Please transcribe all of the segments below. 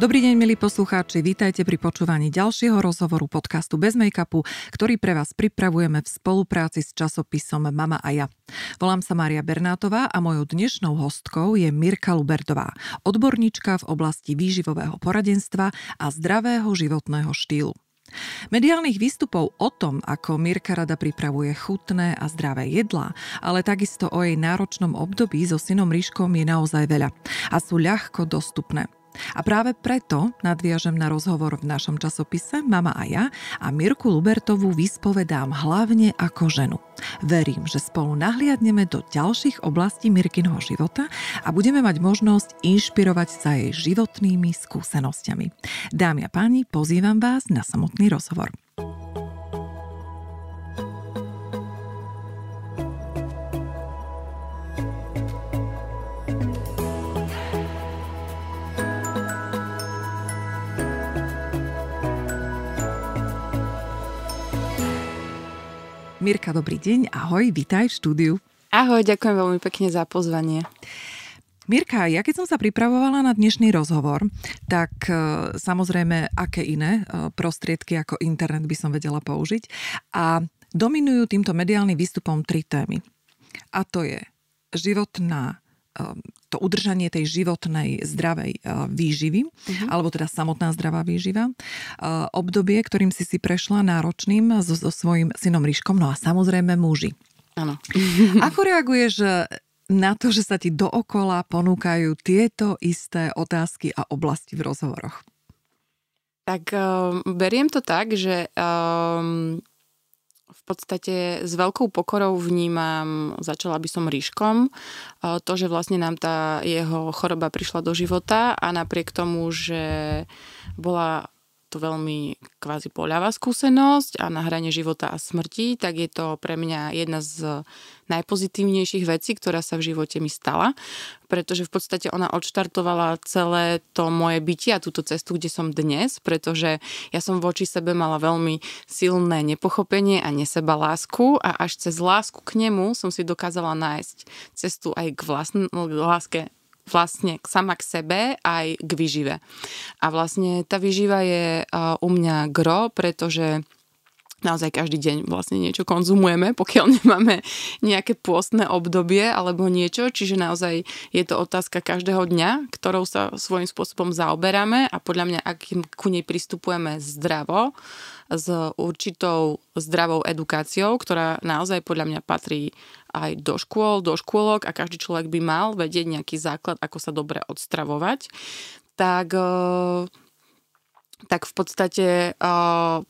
Dobrý deň, milí poslucháči, vítajte pri počúvaní ďalšieho rozhovoru podcastu Bez make-upu, ktorý pre vás pripravujeme v spolupráci s časopisom Mama a ja. Volám sa Mária Bernátová a mojou dnešnou hostkou je Mirka Luberdová, odborníčka v oblasti výživového poradenstva a zdravého životného štýlu. Mediálnych výstupov o tom, ako Mirka rada pripravuje chutné a zdravé jedlá, ale takisto o jej náročnom období so synom Ríškom je naozaj veľa a sú ľahko dostupné. A práve preto nadviažem na rozhovor v našom časopise Mama a ja a Mirku Lubertovú vyspovedám hlavne ako ženu. Verím, že spolu nahliadneme do ďalších oblastí Mirkinho života a budeme mať možnosť inšpirovať sa jej životnými skúsenosťami. Dámy a páni, pozývam vás na samotný rozhovor. Mirka, dobrý deň, ahoj, vítaj v štúdiu. Ahoj, ďakujem veľmi pekne za pozvanie. Mirka, ja keď som sa pripravovala na dnešný rozhovor, tak e, samozrejme, aké iné e, prostriedky ako internet by som vedela použiť. A dominujú týmto mediálnym výstupom tri témy. A to je životná to udržanie tej životnej zdravej uh, výživy, uh-huh. alebo teda samotná zdravá výživa. Uh, obdobie, ktorým si si prešla náročným so, so svojím synom Ríškom, no a samozrejme muži. Áno. Ako reaguješ uh, na to, že sa ti dookola ponúkajú tieto isté otázky a oblasti v rozhovoroch? Tak um, beriem to tak, že um, v podstate s veľkou pokorou vnímam, začala by som ríškom, to, že vlastne nám tá jeho choroba prišla do života a napriek tomu, že bola to veľmi kvázi poľavá skúsenosť a na hrane života a smrti, tak je to pre mňa jedna z najpozitívnejších vecí, ktorá sa v živote mi stala, pretože v podstate ona odštartovala celé to moje bytie a túto cestu, kde som dnes, pretože ja som voči sebe mala veľmi silné nepochopenie a neseba lásku a až cez lásku k nemu som si dokázala nájsť cestu aj k vlastnej láske vlastne sama k sebe aj k výžive. A vlastne tá výživa je u mňa gro, pretože naozaj každý deň vlastne niečo konzumujeme, pokiaľ nemáme nejaké pôstne obdobie alebo niečo, čiže naozaj je to otázka každého dňa, ktorou sa svojím spôsobom zaoberáme a podľa mňa, ak ku nej pristupujeme zdravo, s určitou zdravou edukáciou, ktorá naozaj podľa mňa patrí aj do škôl, do škôlok a každý človek by mal vedieť nejaký základ, ako sa dobre odstravovať, tak tak v podstate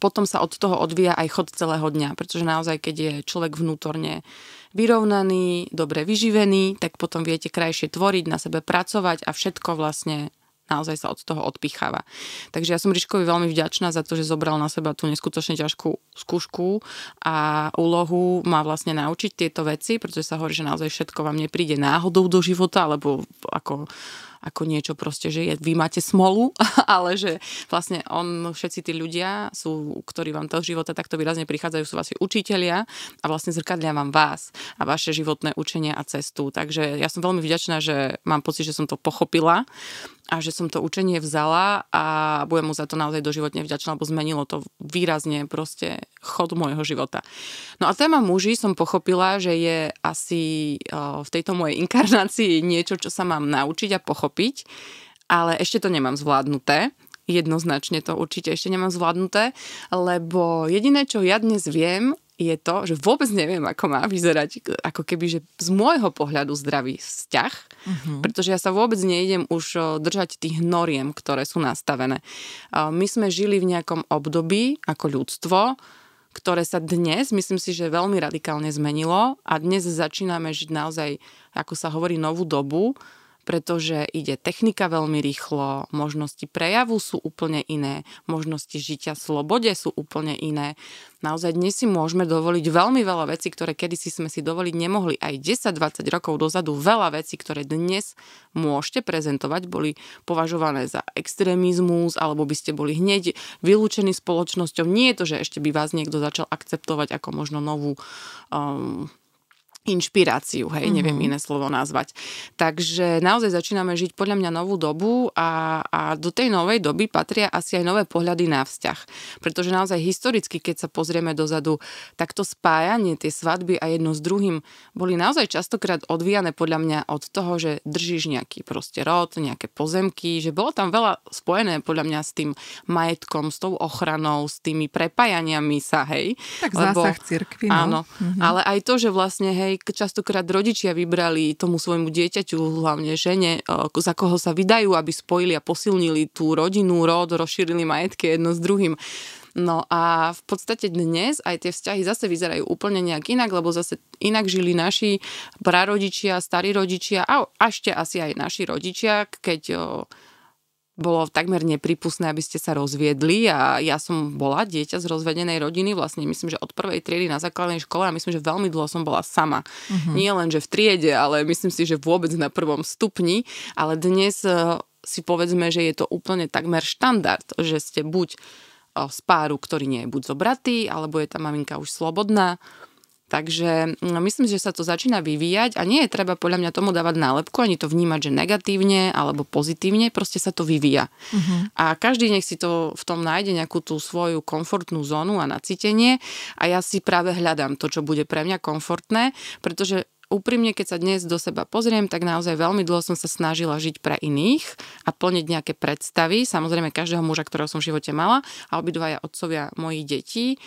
potom sa od toho odvíja aj chod celého dňa, pretože naozaj, keď je človek vnútorne vyrovnaný, dobre vyživený, tak potom viete krajšie tvoriť, na sebe pracovať a všetko vlastne naozaj sa od toho odpicháva. Takže ja som Ríškovi veľmi vďačná za to, že zobral na seba tú neskutočne ťažkú skúšku a úlohu má vlastne naučiť tieto veci, pretože sa hovorí, že naozaj všetko vám nepríde náhodou do života, alebo ako ako niečo proste, že je, vy máte smolu, ale že vlastne on, všetci tí ľudia, sú, ktorí vám to v živote takto výrazne prichádzajú, sú vaši učitelia a vlastne zrkadlia vám vás a vaše životné učenie a cestu. Takže ja som veľmi vďačná, že mám pocit, že som to pochopila a že som to učenie vzala a budem mu za to naozaj doživotne vďačná, lebo zmenilo to výrazne proste chod môjho života. No a téma muži som pochopila, že je asi v tejto mojej inkarnácii niečo, čo sa mám naučiť a pochopiť, ale ešte to nemám zvládnuté jednoznačne to určite ešte nemám zvládnuté, lebo jediné, čo ja dnes viem, je to, že vôbec neviem, ako má vyzerať ako keby, že z môjho pohľadu zdravý vzťah, uh-huh. pretože ja sa vôbec nejdem už držať tých noriem, ktoré sú nastavené. My sme žili v nejakom období ako ľudstvo, ktoré sa dnes, myslím si, že veľmi radikálne zmenilo a dnes začíname žiť naozaj, ako sa hovorí, novú dobu, pretože ide technika veľmi rýchlo, možnosti prejavu sú úplne iné, možnosti žitia slobode sú úplne iné. Naozaj dnes si môžeme dovoliť veľmi veľa vecí, ktoré kedysi sme si dovoliť nemohli aj 10-20 rokov dozadu. Veľa vecí, ktoré dnes môžete prezentovať, boli považované za extrémizmus alebo by ste boli hneď vylúčení spoločnosťou. Nie je to, že ešte by vás niekto začal akceptovať ako možno novú um, inšpiráciu, hej, mm-hmm. neviem iné slovo nazvať. Takže naozaj začíname žiť podľa mňa novú dobu a, a do tej novej doby patria asi aj nové pohľady na vzťah. Pretože naozaj historicky, keď sa pozrieme dozadu, tak to spájanie, tie svadby a jedno s druhým boli naozaj častokrát odvíjane podľa mňa od toho, že držíš nejaký proste rod, nejaké pozemky, že bolo tam veľa spojené podľa mňa s tým majetkom, s tou ochranou, s tými prepájaniami sa, hej. Tak Lebo, zásah cirkvi, no. Áno, mm-hmm. ale aj to, že vlastne, hej, častokrát rodičia vybrali tomu svojmu dieťaťu, hlavne žene, za koho sa vydajú, aby spojili a posilnili tú rodinu, rod, rozšírili majetky jedno s druhým. No a v podstate dnes aj tie vzťahy zase vyzerajú úplne nejak inak, lebo zase inak žili naši prarodičia, starí rodičia a ešte asi aj naši rodičia, keď bolo takmer nepripustné, aby ste sa rozviedli a ja som bola dieťa z rozvedenej rodiny, vlastne myslím, že od prvej triedy na základnej škole a myslím, že veľmi dlho som bola sama. Uh-huh. Nie len, že v triede, ale myslím si, že vôbec na prvom stupni, ale dnes e, si povedzme, že je to úplne takmer štandard, že ste buď e, z páru, ktorý nie je buď zobratý, alebo je tá maminka už slobodná, Takže no, myslím, že sa to začína vyvíjať a nie je treba podľa mňa tomu dávať nálepku, ani to vnímať, že negatívne alebo pozitívne, proste sa to vyvíja. Uh-huh. A každý nech si to v tom nájde nejakú tú svoju komfortnú zónu a nacítenie a ja si práve hľadám to, čo bude pre mňa komfortné, pretože úprimne, keď sa dnes do seba pozriem, tak naozaj veľmi dlho som sa snažila žiť pre iných a plniť nejaké predstavy, samozrejme každého muža, ktorého som v živote mala a obidvaja otcovia mojich detí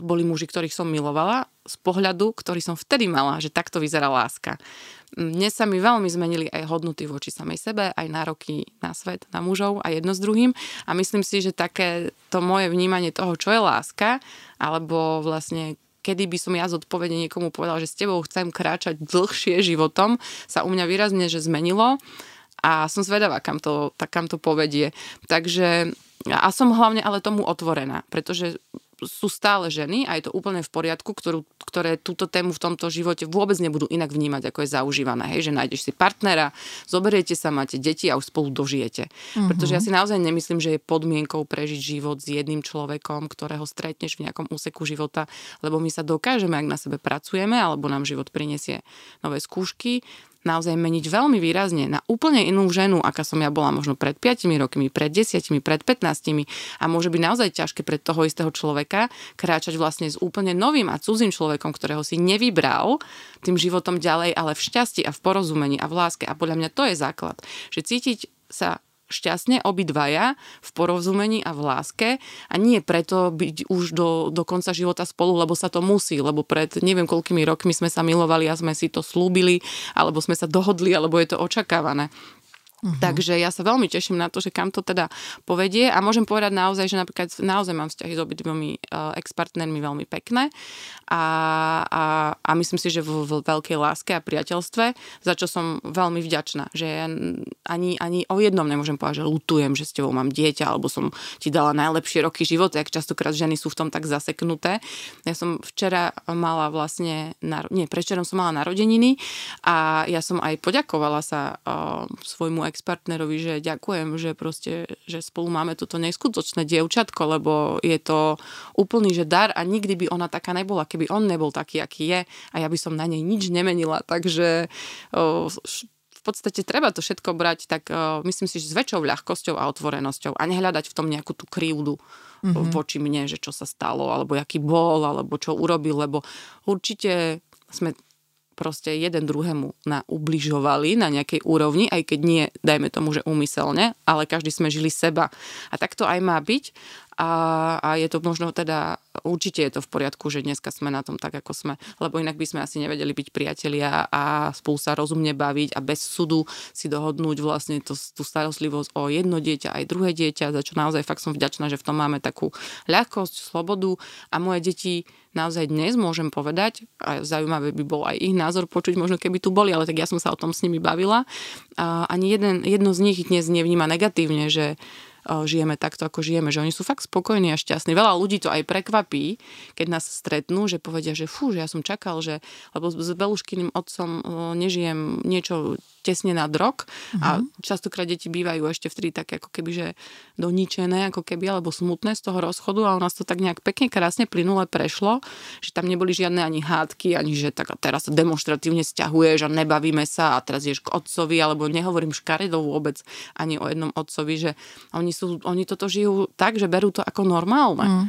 boli muži, ktorých som milovala z pohľadu, ktorý som vtedy mala, že takto vyzerá láska. Dnes sa mi veľmi zmenili aj hodnoty voči samej sebe, aj nároky na svet, na mužov a jedno s druhým. A myslím si, že také to moje vnímanie toho, čo je láska, alebo vlastne kedy by som ja zodpovedne niekomu povedala, že s tebou chcem kráčať dlhšie životom, sa u mňa výrazne že zmenilo a som zvedavá, kam to, tak kam to povedie. Takže a som hlavne ale tomu otvorená, pretože sú stále ženy a je to úplne v poriadku, ktorú, ktoré túto tému v tomto živote vôbec nebudú inak vnímať, ako je zaužívané. Hej, že nájdeš si partnera, zoberiete sa, máte deti a už spolu dožijete. Mm-hmm. Pretože ja si naozaj nemyslím, že je podmienkou prežiť život s jedným človekom, ktorého stretneš v nejakom úseku života, lebo my sa dokážeme, ak na sebe pracujeme, alebo nám život prinesie nové skúšky, naozaj meniť veľmi výrazne na úplne inú ženu, aká som ja bola možno pred 5 rokmi, pred 10, pred 15 a môže byť naozaj ťažké pred toho istého človeka kráčať vlastne s úplne novým a cudzím človekom, ktorého si nevybral tým životom ďalej, ale v šťastí a v porozumení a v láske. A podľa mňa to je základ, že cítiť sa šťastne obidvaja v porozumení a v láske a nie preto byť už do, do konca života spolu, lebo sa to musí, lebo pred neviem koľkými rokmi sme sa milovali a sme si to slúbili, alebo sme sa dohodli, alebo je to očakávané. Uh-huh. Takže ja sa veľmi teším na to, že kam to teda povedie a môžem povedať naozaj, že napríklad naozaj mám vzťahy s obidvomi uh, ex-partnermi veľmi pekné a, a, a myslím si, že v, v veľkej láske a priateľstve, za čo som veľmi vďačná, že ja ani, ani o jednom nemôžem povedať, že lutujem, že s tebou mám dieťa alebo som ti dala najlepšie roky života, jak častokrát ženy sú v tom tak zaseknuté. Ja som včera mala vlastne, nie, prečerom som mala narodeniny a ja som aj poďakovala sa uh, svojmu ex-partnerovi, že ďakujem, že proste, že spolu máme toto neskutočné dievčatko, lebo je to úplný, že dar a nikdy by ona taká nebola, keby on nebol taký, aký je a ja by som na nej nič nemenila, takže o, v podstate treba to všetko brať tak o, myslím si, že s väčšou ľahkosťou a otvorenosťou a nehľadať v tom nejakú tú krivdu mm-hmm. voči mne, že čo sa stalo, alebo aký bol, alebo čo urobil, lebo určite sme proste jeden druhému na ubližovali na nejakej úrovni, aj keď nie, dajme tomu, že úmyselne, ale každý sme žili seba. A tak to aj má byť a, a je to možno teda, určite je to v poriadku, že dneska sme na tom tak, ako sme, lebo inak by sme asi nevedeli byť priatelia a spolu sa rozumne baviť a bez súdu si dohodnúť vlastne to, tú starostlivosť o jedno dieťa aj druhé dieťa, za čo naozaj fakt som vďačná, že v tom máme takú ľahkosť, slobodu a moje deti naozaj dnes môžem povedať, a zaujímavé by bol aj ich názor počuť, možno keby tu boli, ale tak ja som sa o tom s nimi bavila. A ani jeden, jedno z nich dnes nevníma negatívne, že žijeme takto, ako žijeme, že oni sú fakt spokojní a šťastní. Veľa ľudí to aj prekvapí, keď nás stretnú, že povedia, že fú, že ja som čakal, že lebo s Beluškyným otcom nežijem niečo tesne nad rok uh-huh. a mhm. častokrát deti bývajú ešte vtedy také ako keby, že doničené, ako keby, alebo smutné z toho rozchodu a u nás to tak nejak pekne, krásne, plynule prešlo, že tam neboli žiadne ani hádky, ani že tak a teraz sa demonstratívne stiahuješ a nebavíme sa a teraz ješ k otcovi, alebo nehovorím škaredou vôbec ani o jednom otcovi, že oni, sú, oni toto žijú tak, že berú to ako normálne. Mm.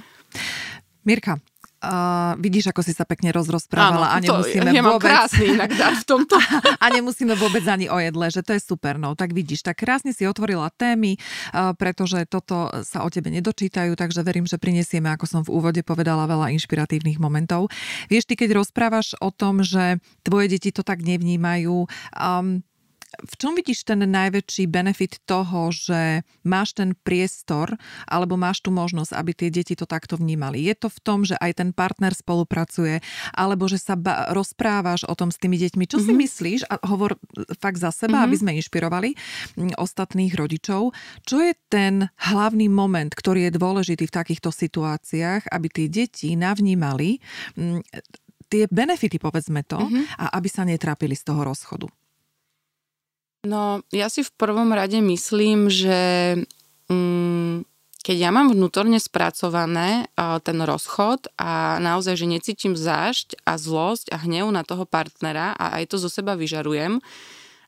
Mirka, Uh, vidíš, ako si sa pekne rozrozprávala Áno, a nemusíme to, ja vôbec... krásny inak v tomto. a nemusíme vôbec ani o jedle, že to je super. No, tak vidíš, tak krásne si otvorila témy, uh, pretože toto sa o tebe nedočítajú, takže verím, že prinesieme, ako som v úvode povedala, veľa inšpiratívnych momentov. Vieš, ty keď rozprávaš o tom, že tvoje deti to tak nevnímajú, um, v čom vidíš ten najväčší benefit toho, že máš ten priestor alebo máš tu možnosť, aby tie deti to takto vnímali? Je to v tom, že aj ten partner spolupracuje alebo že sa ba- rozprávaš o tom s tými deťmi? Čo mm-hmm. si mhm. myslíš? A hovor fakt za seba, mm-hmm. aby sme inšpirovali ostatných rodičov. Čo je ten hlavný moment, ktorý je dôležitý v takýchto situáciách, aby tie deti navnímali tie benefity, povedzme to, mm-hmm. a aby sa netrápili z toho rozchodu? No, ja si v prvom rade myslím, že mm, keď ja mám vnútorne spracované ten rozchod a naozaj, že necítim zášť a zlosť a hnev na toho partnera a aj to zo seba vyžarujem,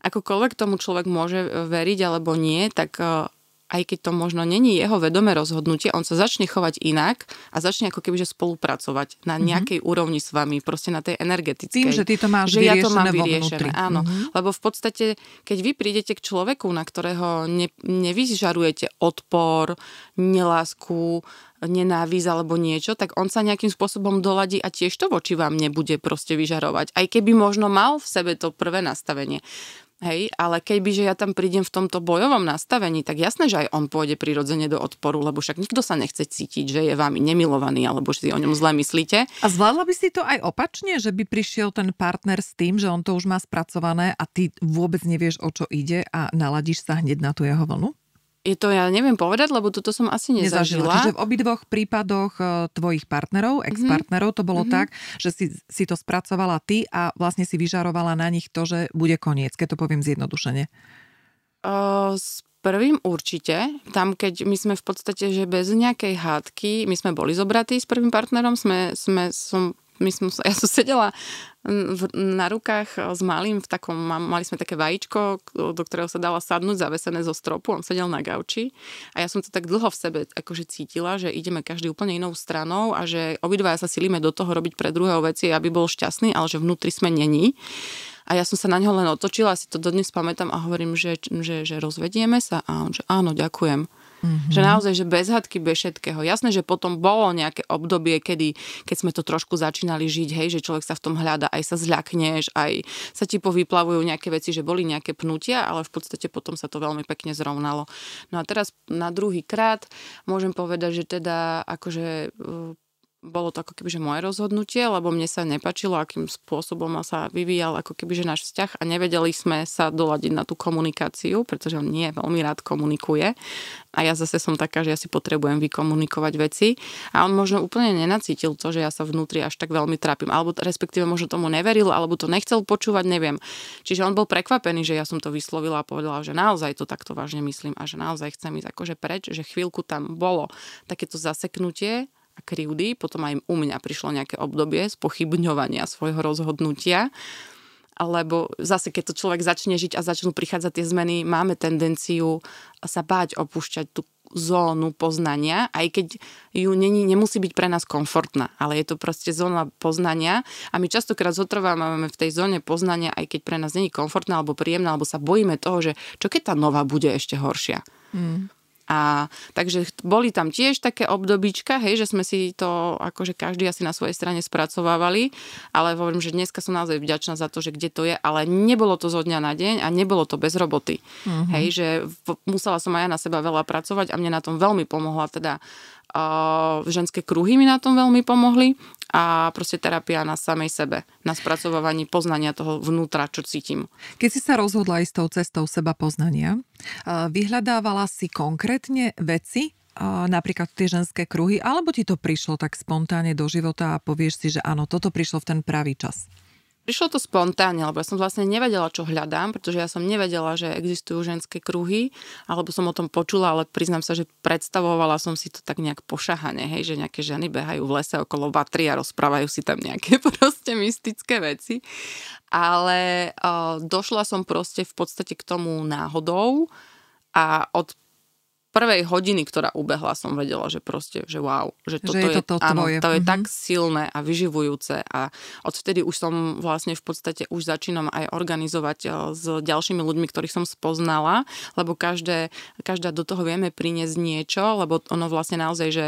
akokoľvek tomu človek môže veriť alebo nie, tak uh, aj keď to možno není jeho vedomé rozhodnutie, on sa začne chovať inak a začne ako keby že spolupracovať na mhm. nejakej mm-hmm. úrovni s vami, proste na tej energetickej. Tým, že ty to máš že ja to mám vyriešené. Áno, mm-hmm. lebo v podstate, keď vy prídete k človeku, na ktorého ne, nevyžarujete odpor, nelásku, nenávisť alebo niečo, tak on sa nejakým spôsobom doladí a tiež to voči vám nebude proste vyžarovať. Aj keby možno mal v sebe to prvé nastavenie. Hej, ale keby, že ja tam prídem v tomto bojovom nastavení, tak jasné, že aj on pôjde prirodzene do odporu, lebo však nikto sa nechce cítiť, že je vami nemilovaný, alebo že si o ňom zle myslíte. A zvládla by si to aj opačne, že by prišiel ten partner s tým, že on to už má spracované a ty vôbec nevieš, o čo ide a naladíš sa hneď na tú jeho vlnu? Je to, ja neviem povedať, lebo toto som asi nezažila. nezažila. Čiže v obidvoch prípadoch e, tvojich partnerov, mhm. ex-partnerov, to bolo mm-hmm. tak, že si, si to spracovala ty a vlastne si vyžarovala na nich to, že bude koniec, keď to poviem zjednodušene. Uh, s prvým určite. Tam, keď my sme v podstate, že bez nejakej hádky, my sme boli zobratí s prvým partnerom, sme, sme som my som, ja som sedela v, na rukách s malým v takom, mali sme také vajíčko, do ktorého sa dala sadnúť zavesené zo stropu, on sedel na gauči a ja som to tak dlho v sebe akože cítila, že ideme každý úplne inou stranou a že obidva sa silíme do toho robiť pre druhého veci, aby bol šťastný, ale že vnútri sme není. A ja som sa na ňo len otočila, si to dodnes pamätám a hovorím, že, že, že rozvedieme sa a on, že áno, ďakujem. Mm-hmm. Že naozaj, že bez hadky, bez všetkého. Jasné, že potom bolo nejaké obdobie, kedy, keď sme to trošku začínali žiť, hej, že človek sa v tom hľada, aj sa zľakneš, aj sa ti povyplavujú nejaké veci, že boli nejaké pnutia, ale v podstate potom sa to veľmi pekne zrovnalo. No a teraz na druhý krát môžem povedať, že teda akože bolo to ako keby že moje rozhodnutie, lebo mne sa nepačilo, akým spôsobom sa vyvíjal ako keby že náš vzťah a nevedeli sme sa doladiť na tú komunikáciu, pretože on nie veľmi rád komunikuje. A ja zase som taká, že ja si potrebujem vykomunikovať veci. A on možno úplne nenacítil to, že ja sa vnútri až tak veľmi trápim, alebo respektíve možno tomu neveril, alebo to nechcel počúvať, neviem. Čiže on bol prekvapený, že ja som to vyslovila a povedala, že naozaj to takto vážne myslím a že naozaj chcem ísť akože preč, že chvíľku tam bolo takéto zaseknutie a krivdy. Potom aj u mňa prišlo nejaké obdobie spochybňovania svojho rozhodnutia. Alebo zase, keď to človek začne žiť a začnú prichádzať tie zmeny, máme tendenciu sa báť opúšťať tú zónu poznania, aj keď ju není, nemusí byť pre nás komfortná, ale je to proste zóna poznania a my častokrát zotrvávame v tej zóne poznania, aj keď pre nás není komfortná alebo príjemná, alebo sa bojíme toho, že čo keď tá nová bude ešte horšia. Mm. A takže boli tam tiež také obdobička, hej, že sme si to akože každý asi na svojej strane spracovávali, ale hovorím, že dneska som naozaj vďačná za to, že kde to je, ale nebolo to zo dňa na deň a nebolo to bez roboty. Mm-hmm. Hej, že v, musela som aj ja na seba veľa pracovať a mne na tom veľmi pomohla teda uh, ženské kruhy mi na tom veľmi pomohli a proste terapia na samej sebe, na spracovávaní poznania toho vnútra, čo cítim. Keď si sa rozhodla ísť tou cestou seba poznania, vyhľadávala si konkrétne veci, napríklad tie ženské kruhy, alebo ti to prišlo tak spontánne do života a povieš si, že áno, toto prišlo v ten pravý čas? Prišlo to spontánne, lebo ja som vlastne nevedela, čo hľadám, pretože ja som nevedela, že existujú ženské kruhy, alebo som o tom počula, ale priznám sa, že predstavovala som si to tak nejak pošahane, hej, že nejaké ženy behajú v lese okolo vatry a rozprávajú si tam nejaké proste mystické veci. Ale uh, došla som proste v podstate k tomu náhodou a od prvej hodiny, ktorá ubehla, som vedela, že proste, že wow, že toto že je, to, to áno, tvoje. to je mm-hmm. tak silné a vyživujúce a odvtedy už som vlastne v podstate už začínam aj organizovať eh, s ďalšími ľuďmi, ktorých som spoznala, lebo každé, každá do toho vieme priniesť niečo, lebo ono vlastne naozaj, že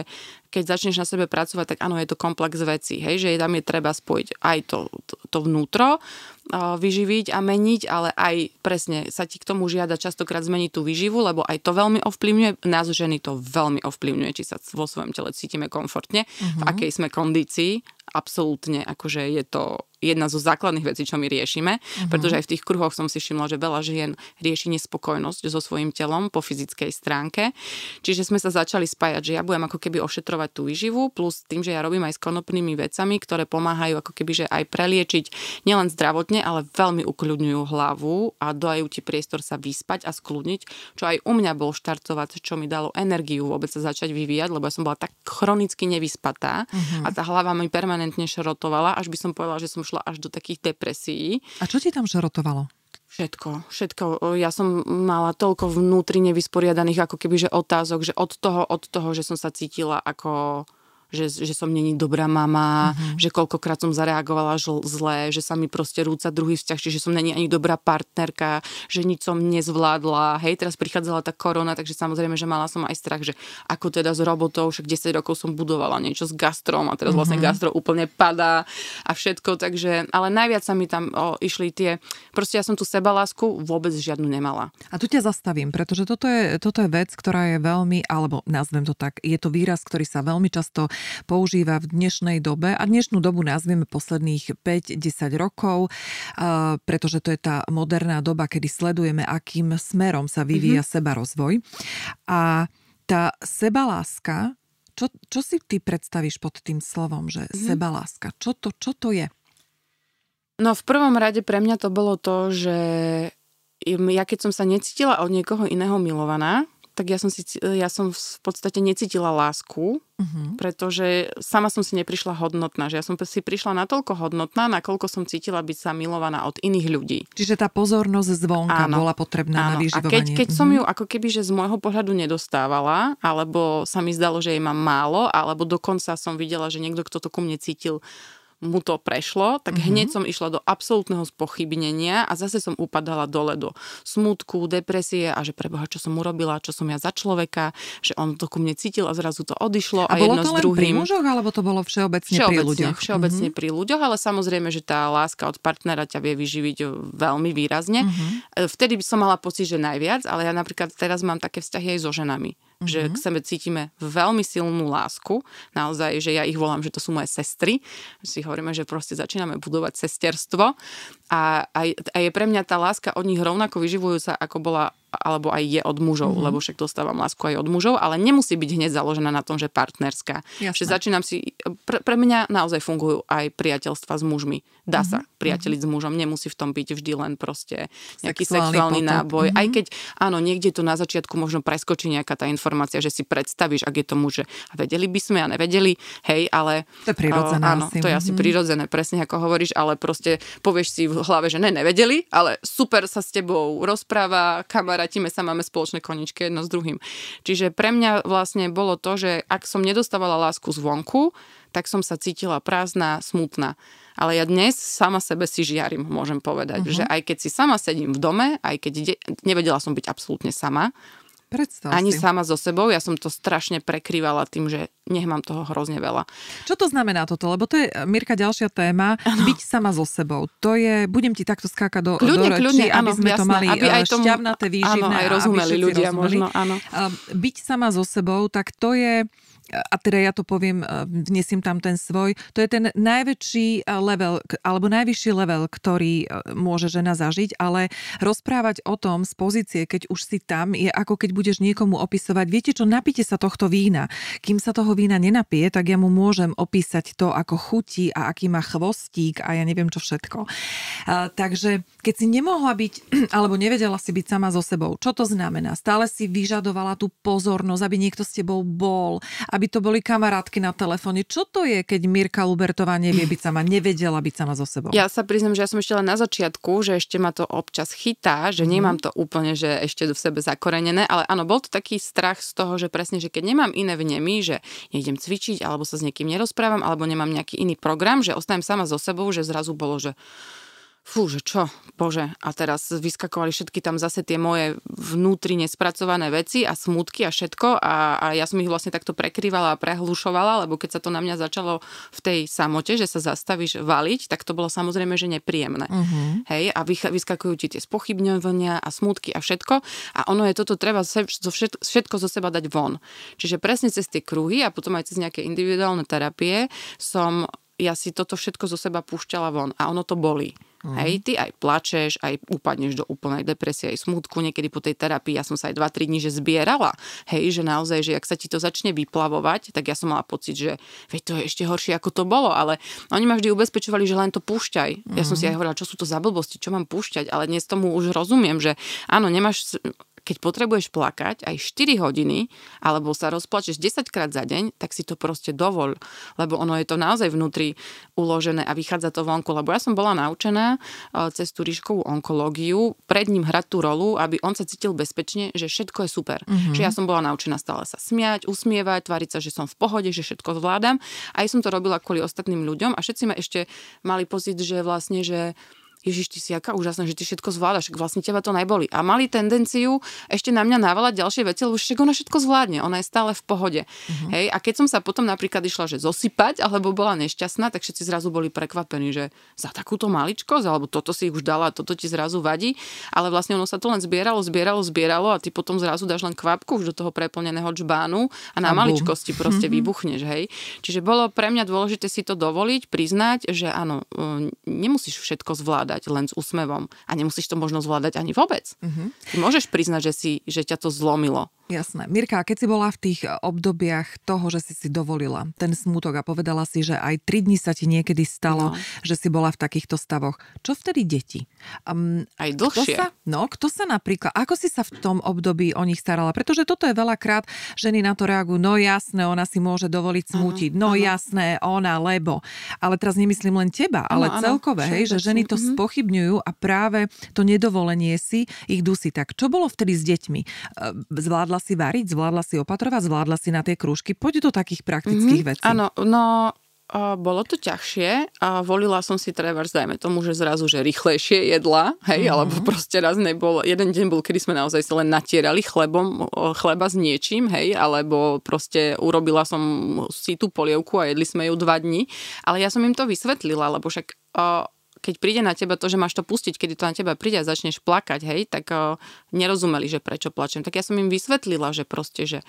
keď začneš na sebe pracovať, tak áno, je to komplex vecí, hej, že tam je treba spojiť aj to, to, to vnútro, vyživiť a meniť, ale aj presne sa ti k tomu žiada častokrát zmeniť tú výživu, lebo aj to veľmi ovplyvňuje, nás ženy to veľmi ovplyvňuje, či sa vo svojom tele cítime komfortne, uh-huh. v mhm. akej sme kondícii, absolútne, akože je to jedna zo základných vecí, čo my riešime, uh-huh. pretože aj v tých kruhoch som si všimla, že veľa žien rieši nespokojnosť so svojím telom po fyzickej stránke. Čiže sme sa začali spájať, že ja budem ako keby ošetrovať tú výživu, plus tým, že ja robím aj s konopnými vecami, ktoré pomáhajú ako keby, že aj preliečiť nielen zdravotne, ale veľmi ukľudňujú hlavu a dajú ti priestor sa vyspať a skľudniť, čo aj u mňa bol štartovať, čo mi dalo energiu vôbec sa začať vyvíjať, lebo ja som bola tak chronicky nevyspatá uh-huh. a tá hlava mi permanentne šrotovala, až by som povedala, že som šla až do takých depresí. A čo ti tam žrotovalo? Všetko, všetko. Ja som mala toľko vnútri nevysporiadaných ako keby, že otázok, že od toho, od toho, že som sa cítila ako že, že som není dobrá mama, uh-huh. že koľkokrát som zareagovala žl- zle, že sa mi proste rúca druhý vzťah, čiže som není ani dobrá partnerka, že nič som nezvládla. Hej, teraz prichádzala tá korona, takže samozrejme, že mala som aj strach, že ako teda s robotou, však 10 rokov som budovala niečo s gastrom a teraz uh-huh. vlastne gastro úplne padá a všetko, takže, ale najviac sa mi tam o, išli tie, proste ja som tu sebalásku vôbec žiadnu nemala. A tu ťa zastavím, pretože toto je, toto je vec, ktorá je veľmi, alebo nazvem to tak, je to výraz, ktorý sa veľmi často používa v dnešnej dobe a dnešnú dobu nazvieme posledných 5-10 rokov, pretože to je tá moderná doba, kedy sledujeme, akým smerom sa vyvíja mm-hmm. seba rozvoj. A tá sebaláska, čo, čo si ty predstavíš pod tým slovom, že mm-hmm. sebaláska? Čo to, čo to je? No v prvom rade pre mňa to bolo to, že ja keď som sa necítila od niekoho iného milovaná, tak ja som, si, ja som v podstate necítila lásku, uh-huh. pretože sama som si neprišla hodnotná, že ja som si prišla natoľko hodnotná, nakoľko som cítila byť sa milovaná od iných ľudí. Čiže tá pozornosť zvonka áno, bola potrebná áno. na vyživovanie. A keď, keď uh-huh. som ju ako keby, že z môjho pohľadu nedostávala, alebo sa mi zdalo, že jej mám málo, alebo dokonca som videla, že niekto, kto to ku mne cítil, mu to prešlo, tak mm-hmm. hneď som išla do absolútneho spochybnenia a zase som upadala dole do smutku, depresie a že preboha, čo som urobila, čo som ja za človeka, že on to ku mne cítil a zrazu to odišlo a, a jedno to s druhým. pri mužoch, alebo to bolo všeobecne, všeobecne pri ľuďoch? Všeobecne mm-hmm. pri ľuďoch, ale samozrejme, že tá láska od partnera ťa vie vyživiť veľmi výrazne. Mm-hmm. Vtedy by som mala pocit, že najviac, ale ja napríklad teraz mám také vzťahy aj so ženami mm-hmm. že k sebe cítime veľmi silnú lásku. Naozaj, že ja ich volám, že to sú moje sestry. Si hovoríme, že proste začíname budovať sesterstvo. A, a, a je pre mňa tá láska od nich rovnako vyživujúca, ako bola alebo aj je od mužov, mm-hmm. lebo však dostávam lásku aj od mužov, ale nemusí byť hneď založená na tom, že partnerská. Jasné. Že začínam si, pre, pre mňa naozaj fungujú aj priateľstva s mužmi. Dá mm-hmm. sa priateliť mm-hmm. s mužom, nemusí v tom byť vždy len proste nejaký sexuálny, sexuálny náboj. Mm-hmm. Aj keď, áno, niekde to na začiatku možno preskočí nejaká tá informácia, že si predstavíš, ak je to muže. A vedeli by sme a nevedeli, hej, ale... To je prirodzené. Áno, asi. to je asi mm-hmm. prirodzené, presne ako hovoríš, ale proste povieš si v hlave, že ne, nevedeli, ale super sa s tebou rozpráva, kamarát kamarátime sa, máme spoločné koničky jedno s druhým. Čiže pre mňa vlastne bolo to, že ak som nedostávala lásku zvonku, tak som sa cítila prázdna, smutná. Ale ja dnes sama sebe si žiarím, môžem povedať, uh-huh. že aj keď si sama sedím v dome, aj keď de- nevedela som byť absolútne sama, Predstav Ani si. sama so sebou, ja som to strašne prekrývala tým, že nech mám toho hrozne veľa. Čo to znamená toto? Lebo to je, Mirka, ďalšia téma, ano. byť sama so sebou. To je, budem ti takto skákať do, kľudne, do reči, kľudne, aby sme jasné, to mali aby aj tomu, šťavnaté, výživné. Áno, aj rozumeli ľudia rozumeli. možno, áno. Byť sama so sebou, tak to je a teda ja to poviem, vnesím tam ten svoj, to je ten najväčší level, alebo najvyšší level, ktorý môže žena zažiť, ale rozprávať o tom z pozície, keď už si tam, je ako keď budeš niekomu opisovať, viete čo, napite sa tohto vína. Kým sa toho vína nenapije, tak ja mu môžem opísať to, ako chutí a aký má chvostík a ja neviem čo všetko. A, takže keď si nemohla byť, alebo nevedela si byť sama so sebou, čo to znamená? Stále si vyžadovala tú pozornosť, aby niekto s tebou bol, aby to boli kamarátky na telefóne. Čo to je, keď Mirka Lubertová nevie byť sama, nevedela byť sama so sebou? Ja sa priznam, že ja som ešte len na začiatku, že ešte ma to občas chytá, že mm. nemám to úplne, že ešte v sebe zakorenené, ale áno, bol to taký strach z toho, že presne, že keď nemám iné vnemy, že nejdem cvičiť, alebo sa s niekým nerozprávam, alebo nemám nejaký iný program, že ostanem sama so sebou, že zrazu bolo, že fú, že čo, bože, a teraz vyskakovali všetky tam zase tie moje vnútri nespracované veci a smutky a všetko a, a ja som ich vlastne takto prekrývala a prehlušovala, lebo keď sa to na mňa začalo v tej samote, že sa zastavíš valiť, tak to bolo samozrejme, že nepríjemné. Uh-huh. Hej, a vyskakujú ti tie spochybňovania a smutky a všetko a ono je toto treba všetko zo seba dať von. Čiže presne cez tie kruhy a potom aj cez nejaké individuálne terapie som ja si toto všetko zo seba púšťala von a ono to bolí. Mm. Hej, ty aj plačeš, aj upadneš do úplnej depresie, aj smutku. Niekedy po tej terapii ja som sa aj 2-3 dní že zbierala. Hej, že naozaj, že ak sa ti to začne vyplavovať, tak ja som mala pocit, že veď to je ešte horšie ako to bolo, ale oni ma vždy ubezpečovali, že len to púšťaj. Mm. Ja som si aj hovorila, čo sú to za blbosti, čo mám púšťať, ale dnes tomu už rozumiem, že áno, nemáš keď potrebuješ plakať aj 4 hodiny, alebo sa rozplačeš 10 krát za deň, tak si to proste dovol, lebo ono je to naozaj vnútri uložené a vychádza to vonku. Lebo ja som bola naučená eh, cez tú ríškovú onkológiu pred ním hrať tú rolu, aby on sa cítil bezpečne, že všetko je super. Mm-hmm. Že ja som bola naučená stále sa smiať, usmievať, tváriť sa, že som v pohode, že všetko zvládam. Aj som to robila kvôli ostatným ľuďom a všetci ma ešte mali pocit, že vlastne, že Ježiš, ty si aká úžasná, že ty všetko zvládaš, vlastne teba to najboli. A mali tendenciu ešte na mňa navalať ďalšie veci, lebo však ona všetko zvládne, ona je stále v pohode. Uh-huh. Hej, a keď som sa potom napríklad išla, že zosypať, alebo bola nešťastná, tak všetci zrazu boli prekvapení, že za takúto maličkosť, alebo toto si už dala, toto ti zrazu vadí, ale vlastne ono sa to len zbieralo, zbieralo, zbieralo a ty potom zrazu dáš len kvapku už do toho preplneného čbánu a na a maličkosti proste uh-huh. vybuchneš, hej. Čiže bolo pre mňa dôležité si to dovoliť, priznať, že áno, e, nemusíš všetko zvládať zvládať len s úsmevom a nemusíš to možno zvládať ani vôbec. Uh-huh. Ty môžeš priznať, že, si, že ťa to zlomilo. Jasné. Mirka, keď si bola v tých eh, obdobiach toho, že si si dovolila ten smútok a povedala si, že aj tri dni sa ti niekedy stalo, no. že si bola v takýchto stavoch, čo vtedy deti? Um, aj dlhšie. Kto sa, no, kto sa napríklad, ako si sa v tom období o nich starala? Pretože toto je veľakrát, ženy na to reagujú, no jasné, ona si môže dovoliť smútiť, no uh-huh. jasné, ona, lebo. Ale teraz nemyslím len teba, ale ano, celkové, hej, že ženy to uh-huh. spochybňujú a práve to nedovolenie si ich dusí. Tak čo bolo vtedy s deťmi? Zvládla si variť, zvládla si opatrovať, zvládla si na tie krúžky. Poď do takých praktických mm-hmm. vecí. Áno, no bolo to ťažšie a volila som si trebárs, dajme tomu, že zrazu, že rýchlejšie jedla, hej, mm-hmm. alebo proste raz nebol, jeden deň bol, kedy sme naozaj si len natierali chlebom, chleba s niečím, hej, alebo proste urobila som si tú polievku a jedli sme ju dva dni, ale ja som im to vysvetlila, lebo však uh, keď príde na teba to, že máš to pustiť, keď to na teba príde a začneš plakať, hej, tak uh, nerozumeli, že prečo plačem. Tak ja som im vysvetlila, že proste, že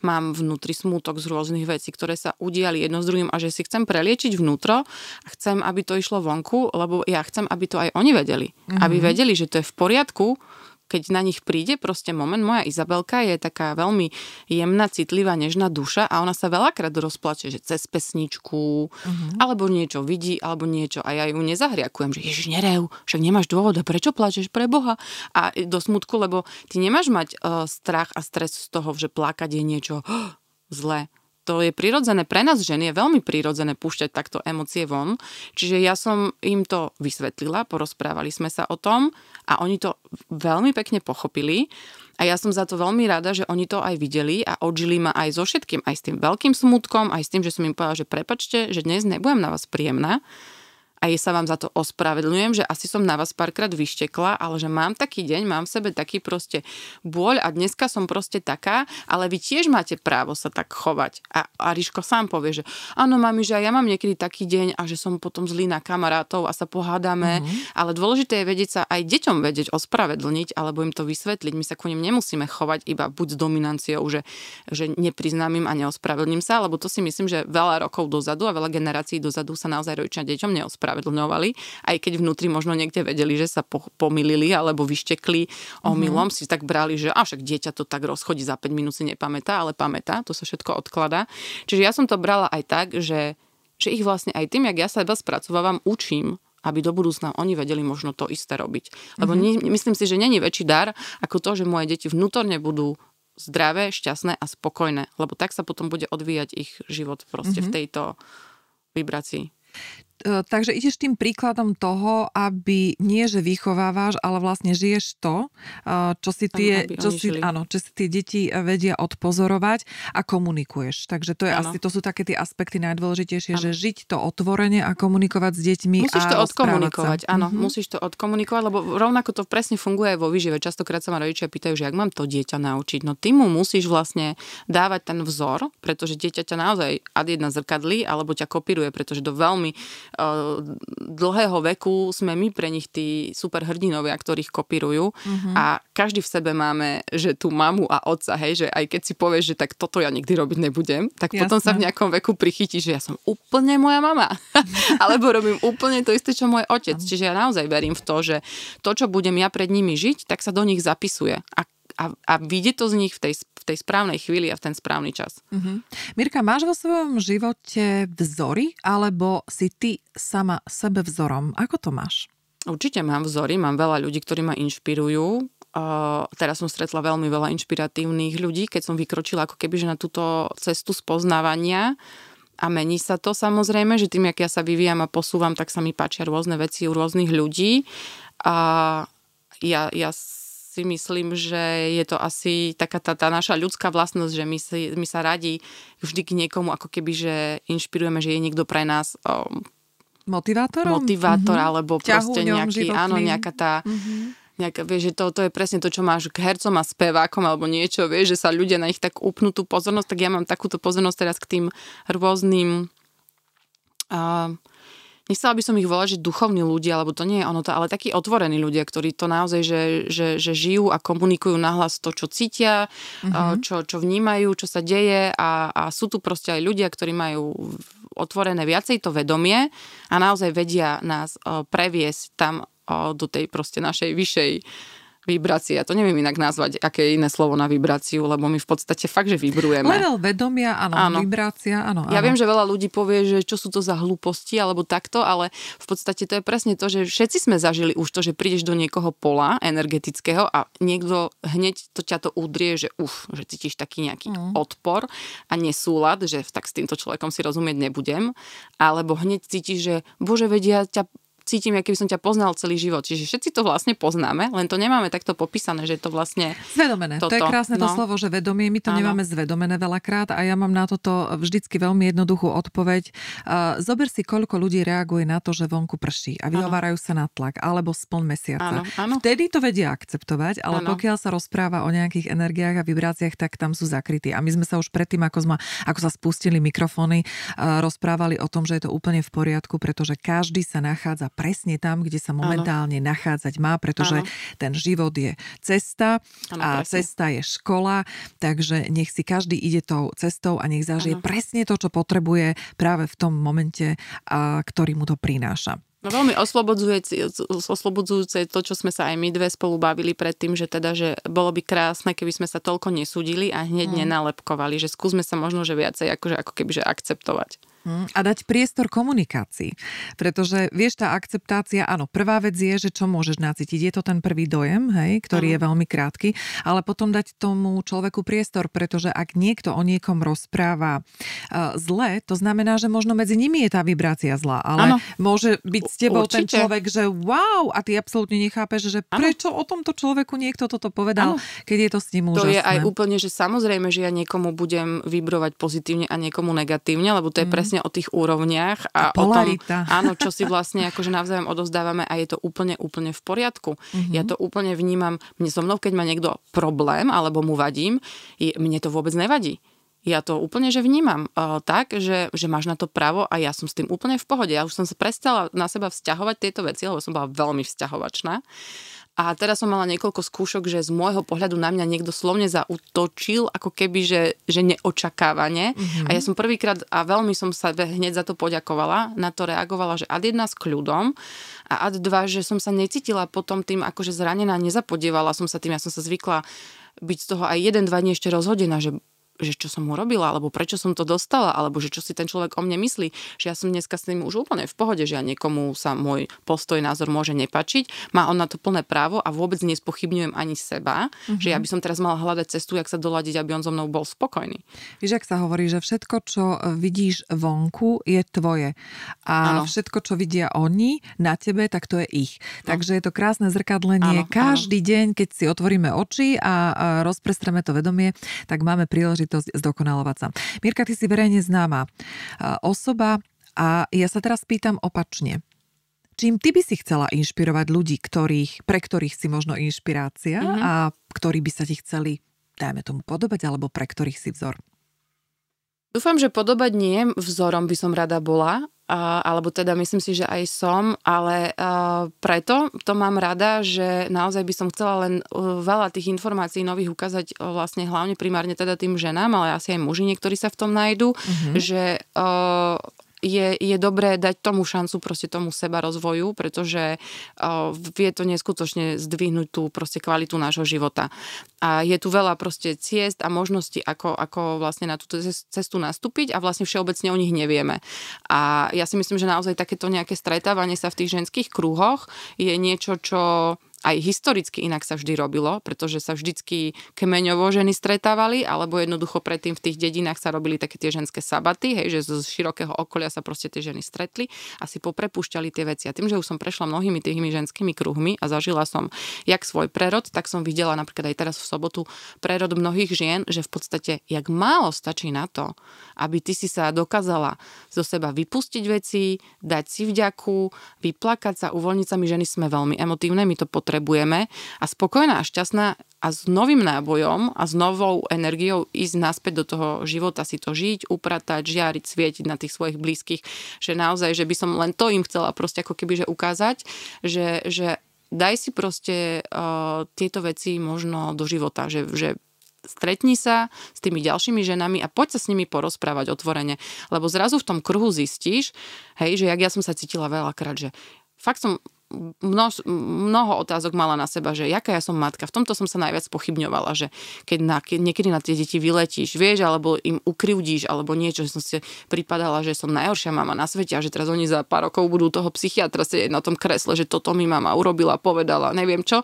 mám vnútri smútok z rôznych vecí, ktoré sa udiali jedno s druhým a že si chcem preliečiť vnútro a chcem, aby to išlo vonku, lebo ja chcem, aby to aj oni vedeli. Mm-hmm. Aby vedeli, že to je v poriadku, keď na nich príde proste moment, moja Izabelka je taká veľmi jemná, citlivá, nežná duša a ona sa veľakrát rozplače, že cez pesničku, uh-huh. alebo niečo vidí, alebo niečo a ja ju nezahriakujem, že ježiš, nerev, však nemáš dôvod, a prečo plačeš pre Boha? A do smutku, lebo ty nemáš mať uh, strach a stres z toho, že plakať je niečo oh, zlé to je prirodzené, pre nás ženy je veľmi prirodzené púšťať takto emócie von. Čiže ja som im to vysvetlila, porozprávali sme sa o tom a oni to veľmi pekne pochopili. A ja som za to veľmi rada, že oni to aj videli a odžili ma aj so všetkým, aj s tým veľkým smutkom, aj s tým, že som im povedala, že prepačte, že dnes nebudem na vás príjemná, a je sa vám za to ospravedlňujem, že asi som na vás párkrát vyštekla, ale že mám taký deň, mám v sebe taký proste bôľ a dneska som proste taká, ale vy tiež máte právo sa tak chovať. A, a Ríško sám povie, že áno, mami, že ja mám niekedy taký deň a že som potom zlý na kamarátov a sa pohádame, mm-hmm. ale dôležité je vedieť sa aj deťom vedieť ospravedlniť alebo im to vysvetliť. My sa ku nim nemusíme chovať iba buď s dominanciou, že, že nepriznám im a neospravedlním sa, lebo to si myslím, že veľa rokov dozadu a veľa generácií dozadu sa naozaj rodičia deťom neospravedlňujú ospravedlňovali, aj keď vnútri možno niekde vedeli, že sa po, pomilili alebo vyštekli omylom, mm-hmm. si tak brali, že a však dieťa to tak rozchodí za 5 minút si nepamätá, ale pamätá, to sa všetko odkladá. Čiže ja som to brala aj tak, že, že ich vlastne aj tým, jak ja sa spracovávam, učím, aby do budúcna oni vedeli možno to isté robiť. Lebo mm-hmm. nie, myslím si, že není väčší dar ako to, že moje deti vnútorne budú zdravé, šťastné a spokojné, lebo tak sa potom bude odvíjať ich život proste mm-hmm. v tejto vibrácii. E, takže ideš tým príkladom toho, aby nie, že vychovávaš, ale vlastne žiješ to, e, čo si tie, čo si, áno, čo si tie deti vedia odpozorovať a komunikuješ. Takže to, je asi, to sú také tie aspekty najdôležitejšie, ano. že žiť to otvorene a komunikovať s deťmi Musíš to odkomunikovať, áno, mm-hmm. musíš to odkomunikovať, lebo rovnako to presne funguje aj vo výžive. Častokrát sa ma rodičia pýtajú, že ak mám to dieťa naučiť, no ty mu musíš vlastne dávať ten vzor, pretože dieťa ťa naozaj ad jedna zrkadlí, alebo ťa kopíruje, pretože do veľmi dlhého veku sme my pre nich tí super hrdinovia, ktorých kopírujú uh-huh. a každý v sebe máme, že tú mamu a otca, hej, že aj keď si povieš, že tak toto ja nikdy robiť nebudem, tak Jasne. potom sa v nejakom veku prichytí, že ja som úplne moja mama. Alebo robím úplne to isté, čo môj otec. Čiže ja naozaj verím v to, že to, čo budem ja pred nimi žiť, tak sa do nich zapisuje. A a, a vyjde to z nich v tej, v tej správnej chvíli a v ten správny čas. Uh-huh. Mirka, máš vo svojom živote vzory, alebo si ty sama sebe vzorom? Ako to máš? Určite mám vzory, mám veľa ľudí, ktorí ma inšpirujú. Uh, teraz som stretla veľmi veľa inšpiratívnych ľudí, keď som vykročila ako keby že na túto cestu spoznávania a mení sa to samozrejme, že tým, jak ja sa vyvíjam a posúvam, tak sa mi páčia rôzne veci u rôznych ľudí a ja, ja si myslím, že je to asi taká tá, tá naša ľudská vlastnosť, že my, si, my sa radi vždy k niekomu ako keby, že inšpirujeme, že je niekto pre nás um, motivátorom? Motivátor, mm-hmm. alebo proste nejaký, životným. áno, nejaká tá... Mm-hmm. Nejaká, vieš, že to, to je presne to, čo máš k hercom a spevákom alebo niečo, vieš, že sa ľudia na nich tak upnú tú pozornosť, tak ja mám takúto pozornosť teraz k tým rôznym uh, nechcela by som ich volať, že duchovní ľudia, lebo to nie je ono to, ale takí otvorení ľudia, ktorí to naozaj, že, že, že žijú a komunikujú nahlas to, čo cítia, mm-hmm. čo, čo vnímajú, čo sa deje a, a sú tu proste aj ľudia, ktorí majú otvorené viacej to vedomie a naozaj vedia nás previesť tam do tej proste našej vyššej Vibrácia, to neviem inak nazvať, aké je iné slovo na vibráciu, lebo my v podstate fakt, že vibrujeme. Level vedomia, áno, áno. vibrácia, áno, Ja viem, že veľa ľudí povie, že čo sú to za hlúposti alebo takto, ale v podstate to je presne to, že všetci sme zažili už to, že prídeš do niekoho pola energetického a niekto hneď to ťa to udrie, že uf, že cítiš taký nejaký mm. odpor a nesúlad, že tak s týmto človekom si rozumieť nebudem, alebo hneď cítiš, že bože vedia ťa cítim, aký by som ťa poznal celý život. Čiže všetci to vlastne poznáme, len to nemáme takto popísané, že je to vlastne... Zvedomené. Toto. To je krásne no. to slovo, že vedomie. My to ano. nemáme zvedomené veľakrát a ja mám na toto vždycky veľmi jednoduchú odpoveď. Uh, zober si, koľko ľudí reaguje na to, že vonku prší a vyhovárajú sa na tlak alebo spln mesiaca. Ano. Ano. Vtedy to vedia akceptovať, ale ano. pokiaľ sa rozpráva o nejakých energiách a vibráciách, tak tam sú zakrytí. A my sme sa už predtým, ako, sme, ako sa spustili mikrofóny, uh, rozprávali o tom, že je to úplne v poriadku, pretože každý sa nachádza presne tam, kde sa momentálne ano. nachádzať má, pretože ano. ten život je cesta ano, a presne. cesta je škola, takže nech si každý ide tou cestou a nech zažije ano. presne to, čo potrebuje práve v tom momente, a, ktorý mu to prináša. No veľmi oslobodzujúce, oslobodzujúce to, čo sme sa aj my dve spolu bavili predtým, že teda, že bolo by krásne, keby sme sa toľko nesúdili a hneď mm. nenalepkovali, že skúsme sa možno, že viacej akože, ako keby, že akceptovať. Mhm. A dať priestor komunikácii. Pretože vieš, tá akceptácia, áno, prvá vec je, že čo môžeš nacítiť. Je to ten prvý dojem, hej, ktorý uh-huh. je veľmi krátky, ale potom dať tomu človeku priestor, pretože ak niekto o niekom rozpráva uh, zle, to znamená, že možno medzi nimi je tá vibrácia zlá, ale ano. môže byť s tebou Určite. ten človek, že wow, a ty absolútne nechápeš, že ano. prečo o tomto človeku niekto toto povedal, ano. keď je to s ním úžasné. To je aj úplne, že samozrejme, že ja niekomu budem vibrovať pozitívne a niekomu negatívne, lebo to je mm. presne presne o tých úrovniach a o tom, áno, čo si vlastne akože navzájom odozdávame a je to úplne, úplne v poriadku. Mm-hmm. Ja to úplne vnímam, mne so mnou, keď má niekto problém alebo mu vadím, je, mne to vôbec nevadí. Ja to úplne, že vnímam uh, tak, že, že máš na to právo a ja som s tým úplne v pohode. Ja už som sa prestala na seba vzťahovať tieto veci, lebo som bola veľmi vzťahovačná. A teraz som mala niekoľko skúšok, že z môjho pohľadu na mňa niekto slovne zautočil, ako keby, že, že neočakávane. Mm-hmm. A ja som prvýkrát, a veľmi som sa hneď za to poďakovala, na to reagovala, že ad jedna s kľudom a ad dva, že som sa necítila potom tým akože zranená, nezapodievala som sa tým, ja som sa zvykla byť z toho aj jeden, dva dní ešte rozhodená, že že čo som mu robila, alebo prečo som to dostala, alebo že čo si ten človek o mne myslí, že ja som dneska s ním už úplne v pohode, že ja niekomu sa môj postoj, názor môže nepačiť, má on na to plné právo a vôbec nespochybňujem ani seba, mm-hmm. že ja by som teraz mala hľadať cestu, jak sa doladiť, aby on so mnou bol spokojný. Víš, ak sa hovorí, že všetko, čo vidíš vonku, je tvoje. A ano. všetko, čo vidia oni na tebe, tak to je ich. No. Takže je to krásne zrkadlenie. Ano, Každý ano. deň, keď si otvoríme oči a rozprestreme to vedomie, tak máme príležitosť príležitosť zdokonalovať sa. Mirka, ty si verejne známa osoba a ja sa teraz pýtam opačne. Čím ty by si chcela inšpirovať ľudí, ktorých, pre ktorých si možno inšpirácia mm-hmm. a ktorí by sa ti chceli, dajme tomu, podobať, alebo pre ktorých si vzor? Dúfam, že podobať nie, vzorom by som rada bola, alebo teda myslím si, že aj som, ale preto to mám rada, že naozaj by som chcela len veľa tých informácií nových ukázať vlastne hlavne primárne teda tým ženám, ale asi aj muži niektorí sa v tom nájdú, mm-hmm. že a, je, je dobré dať tomu šancu proste tomu seba rozvoju, pretože uh, vie to neskutočne zdvihnúť tú proste kvalitu nášho života. A je tu veľa proste ciest a možností, ako, ako vlastne na túto cestu nastúpiť a vlastne všeobecne o nich nevieme. A ja si myslím, že naozaj takéto nejaké stretávanie sa v tých ženských kruhoch je niečo, čo aj historicky inak sa vždy robilo, pretože sa vždycky kmeňovo ženy stretávali, alebo jednoducho predtým v tých dedinách sa robili také tie ženské sabaty, hej, že z širokého okolia sa proste tie ženy stretli a si poprepúšťali tie veci. A tým, že už som prešla mnohými tými ženskými kruhmi a zažila som jak svoj prerod, tak som videla napríklad aj teraz v sobotu prerod mnohých žien, že v podstate jak málo stačí na to, aby ty si sa dokázala zo seba vypustiť veci, dať si vďaku, vyplakať sa, uvoľniť sa. My ženy sme veľmi emotívne, my to potrebujeme a spokojná a šťastná a s novým nábojom a s novou energiou ísť naspäť do toho života, si to žiť, upratať, žiariť, svietiť na tých svojich blízkych, že naozaj, že by som len to im chcela proste ako keby, že ukázať, že, že daj si proste uh, tieto veci možno do života, že, že stretni sa s tými ďalšími ženami a poď sa s nimi porozprávať otvorene. Lebo zrazu v tom kruhu zistíš, hej, že jak ja som sa cítila veľakrát, že fakt som množ, mnoho otázok mala na seba, že jaká ja som matka. V tomto som sa najviac pochybňovala, že keď, na, keď niekedy na tie deti vyletíš, vieš, alebo im ukryvdíš, alebo niečo, že som si pripadala, že som najhoršia mama na svete a že teraz oni za pár rokov budú toho psychiatra sedieť na tom kresle, že toto mi mama urobila, povedala, neviem čo.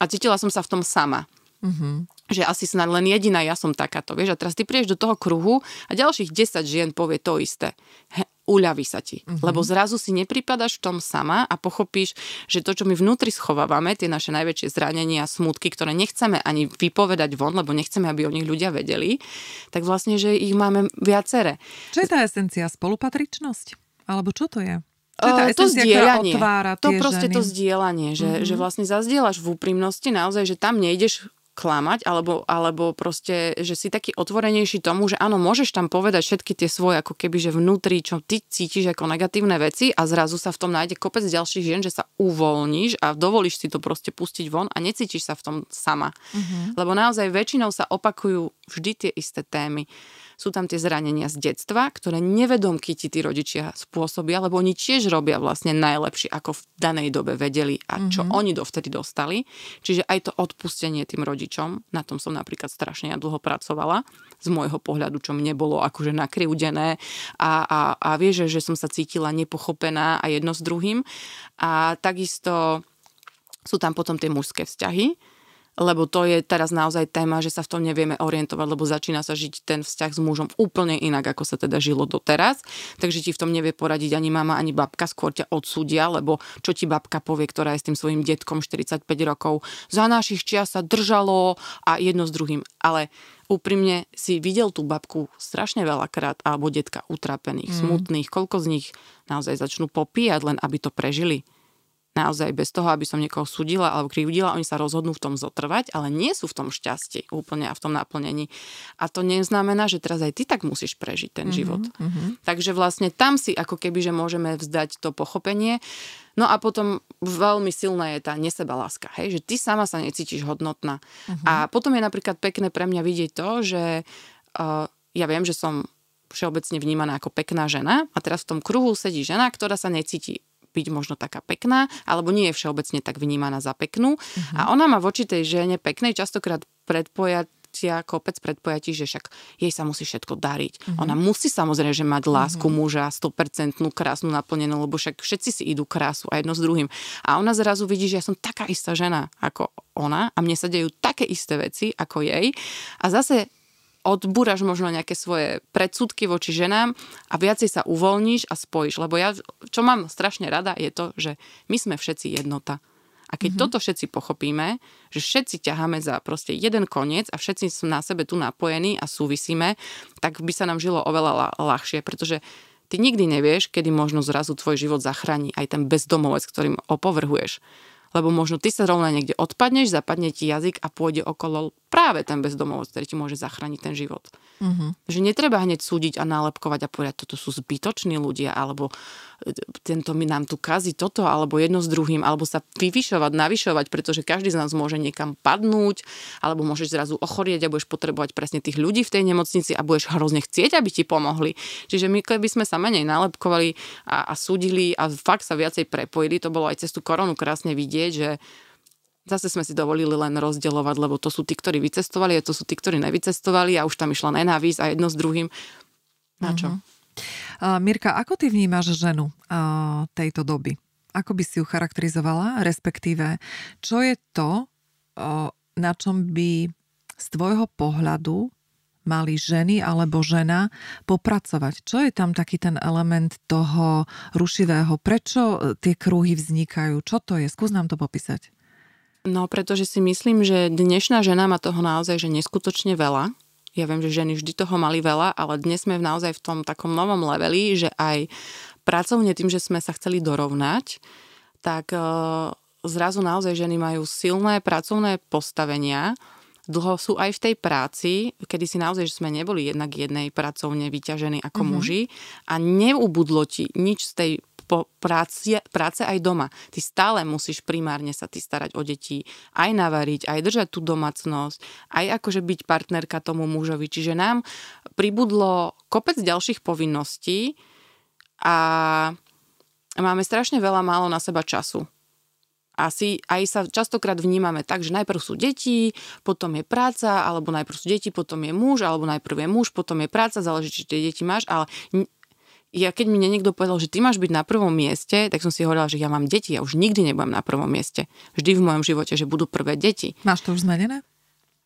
A cítila som sa v tom sama. Mm-hmm že asi snad len jediná ja som takáto, vieš, a teraz ty prídeš do toho kruhu a ďalších 10 žien povie to isté. He, uľaví sa ti. Mm-hmm. Lebo zrazu si nepripadaš v tom sama a pochopíš, že to, čo my vnútri schovávame, tie naše najväčšie zranenia, smutky, ktoré nechceme ani vypovedať von, lebo nechceme, aby o nich ľudia vedeli, tak vlastne, že ich máme viacere. Čo je tá esencia? Spolupatričnosť? Alebo čo to je? To, je tá esencia, to zdieľanie. To proste ženy. to zdieľanie, že, mm-hmm. že vlastne zazdieľaš v úprimnosti naozaj, že tam nejdeš klamať, alebo, alebo proste, že si taký otvorenejší tomu, že áno, môžeš tam povedať všetky tie svoje, ako keby, že vnútri, čo ty cítiš ako negatívne veci a zrazu sa v tom nájde kopec ďalších žien, že sa uvoľníš a dovolíš si to proste pustiť von a necítiš sa v tom sama. Mm-hmm. Lebo naozaj väčšinou sa opakujú vždy tie isté témy sú tam tie zranenia z detstva, ktoré nevedomky ti tí rodičia spôsobia, lebo oni tiež robia vlastne najlepšie, ako v danej dobe vedeli a čo mm-hmm. oni dovtedy dostali. Čiže aj to odpustenie tým rodičom, na tom som napríklad strašne ja dlho pracovala, z môjho pohľadu, čo mne bolo akože nakryvdené a, a, a vieš, že som sa cítila nepochopená a jedno s druhým. A takisto sú tam potom tie mužské vzťahy, lebo to je teraz naozaj téma, že sa v tom nevieme orientovať, lebo začína sa žiť ten vzťah s mužom úplne inak, ako sa teda žilo doteraz. Takže ti v tom nevie poradiť ani mama, ani babka, skôr ťa odsúdia, lebo čo ti babka povie, ktorá je s tým svojim detkom 45 rokov, za našich čias sa držalo a jedno s druhým. Ale úprimne si videl tú babku strašne veľakrát, alebo detka utrapených, mm. smutných, koľko z nich naozaj začnú popíjať, len aby to prežili naozaj bez toho, aby som niekoho sudila alebo krivdila, oni sa rozhodnú v tom zotrvať, ale nie sú v tom šťastí úplne a v tom naplnení. A to neznamená, že teraz aj ty tak musíš prežiť ten mm-hmm, život. Mm-hmm. Takže vlastne tam si ako keby, že môžeme vzdať to pochopenie. No a potom veľmi silná je tá nesebaláska, hej, že ty sama sa necítiš hodnotná. Mm-hmm. A potom je napríklad pekné pre mňa vidieť to, že uh, ja viem, že som všeobecne vnímaná ako pekná žena a teraz v tom kruhu sedí žena, ktorá sa necíti byť možno taká pekná, alebo nie je všeobecne tak vnímaná za peknú. Uh-huh. A ona má voči tej žene peknej častokrát predpojatia, kopec predpojatí, že však jej sa musí všetko dariť. Uh-huh. Ona musí samozrejme že mať lásku uh-huh. muža, 100% krásnu naplnenú, lebo však všetci si idú krásu a jedno s druhým. A ona zrazu vidí, že ja som taká istá žena ako ona a mne sa dejú také isté veci ako jej. A zase odbúraš možno nejaké svoje predsudky voči ženám a viacej sa uvoľníš a spojíš. Lebo ja, čo mám strašne rada, je to, že my sme všetci jednota. A keď mm-hmm. toto všetci pochopíme, že všetci ťaháme za proste jeden koniec a všetci sú na sebe tu napojení a súvisíme, tak by sa nám žilo oveľa ľahšie, pretože ty nikdy nevieš, kedy možno zrazu tvoj život zachráni aj ten bezdomovec, ktorým opovrhuješ lebo možno ty sa rovna niekde odpadneš, zapadne ti jazyk a pôjde okolo práve ten bezdomovec, ktorý ti môže zachrániť ten život. Mm-hmm. Že netreba hneď súdiť a nálepkovať a povedať, toto sú zbytoční ľudia, alebo e, tento mi nám tu kazí toto, alebo jedno s druhým, alebo sa vyvyšovať, navyšovať, pretože každý z nás môže niekam padnúť, alebo môžeš zrazu ochorieť a budeš potrebovať presne tých ľudí v tej nemocnici a budeš hrozne chcieť, aby ti pomohli. Čiže my keby sme sa menej nálepkovali a, a súdili a fakt sa viacej prepojili, to bolo aj cez tú koronu krásne vidieť, že zase sme si dovolili len rozdeľovať, lebo to sú tí, ktorí vycestovali a to sú tí, ktorí nevycestovali a už tam išla nenávisť a jedno s druhým. Na čo? Uh, Mirka, ako ty vnímaš ženu uh, tejto doby? Ako by si ju charakterizovala? Respektíve, čo je to, uh, na čom by z tvojho pohľadu mali ženy alebo žena popracovať? Čo je tam taký ten element toho rušivého? Prečo tie kruhy vznikajú? Čo to je? Skús nám to popísať. No, pretože si myslím, že dnešná žena má toho naozaj že neskutočne veľa. Ja viem, že ženy vždy toho mali veľa, ale dnes sme naozaj v tom takom novom leveli, že aj pracovne tým, že sme sa chceli dorovnať, tak e, zrazu naozaj ženy majú silné pracovné postavenia, dlho sú aj v tej práci, kedy si naozaj, že sme neboli jednak jednej pracovne vyťažení ako mm-hmm. muži a neubudlo ti nič z tej po práci, práce aj doma. Ty stále musíš primárne sa ty starať o deti, aj navariť, aj držať tú domácnosť, aj akože byť partnerka tomu mužovi. Čiže nám pribudlo kopec ďalších povinností a máme strašne veľa málo na seba času. Asi aj sa častokrát vnímame tak, že najprv sú deti, potom je práca, alebo najprv sú deti, potom je muž, alebo najprv je muž, potom je práca, záleží, či tie deti máš, ale ja keď mi niekto povedal, že ty máš byť na prvom mieste, tak som si hovorila, že ja mám deti, ja už nikdy nebudem na prvom mieste. Vždy v mojom živote, že budú prvé deti. Máš to už zmenené?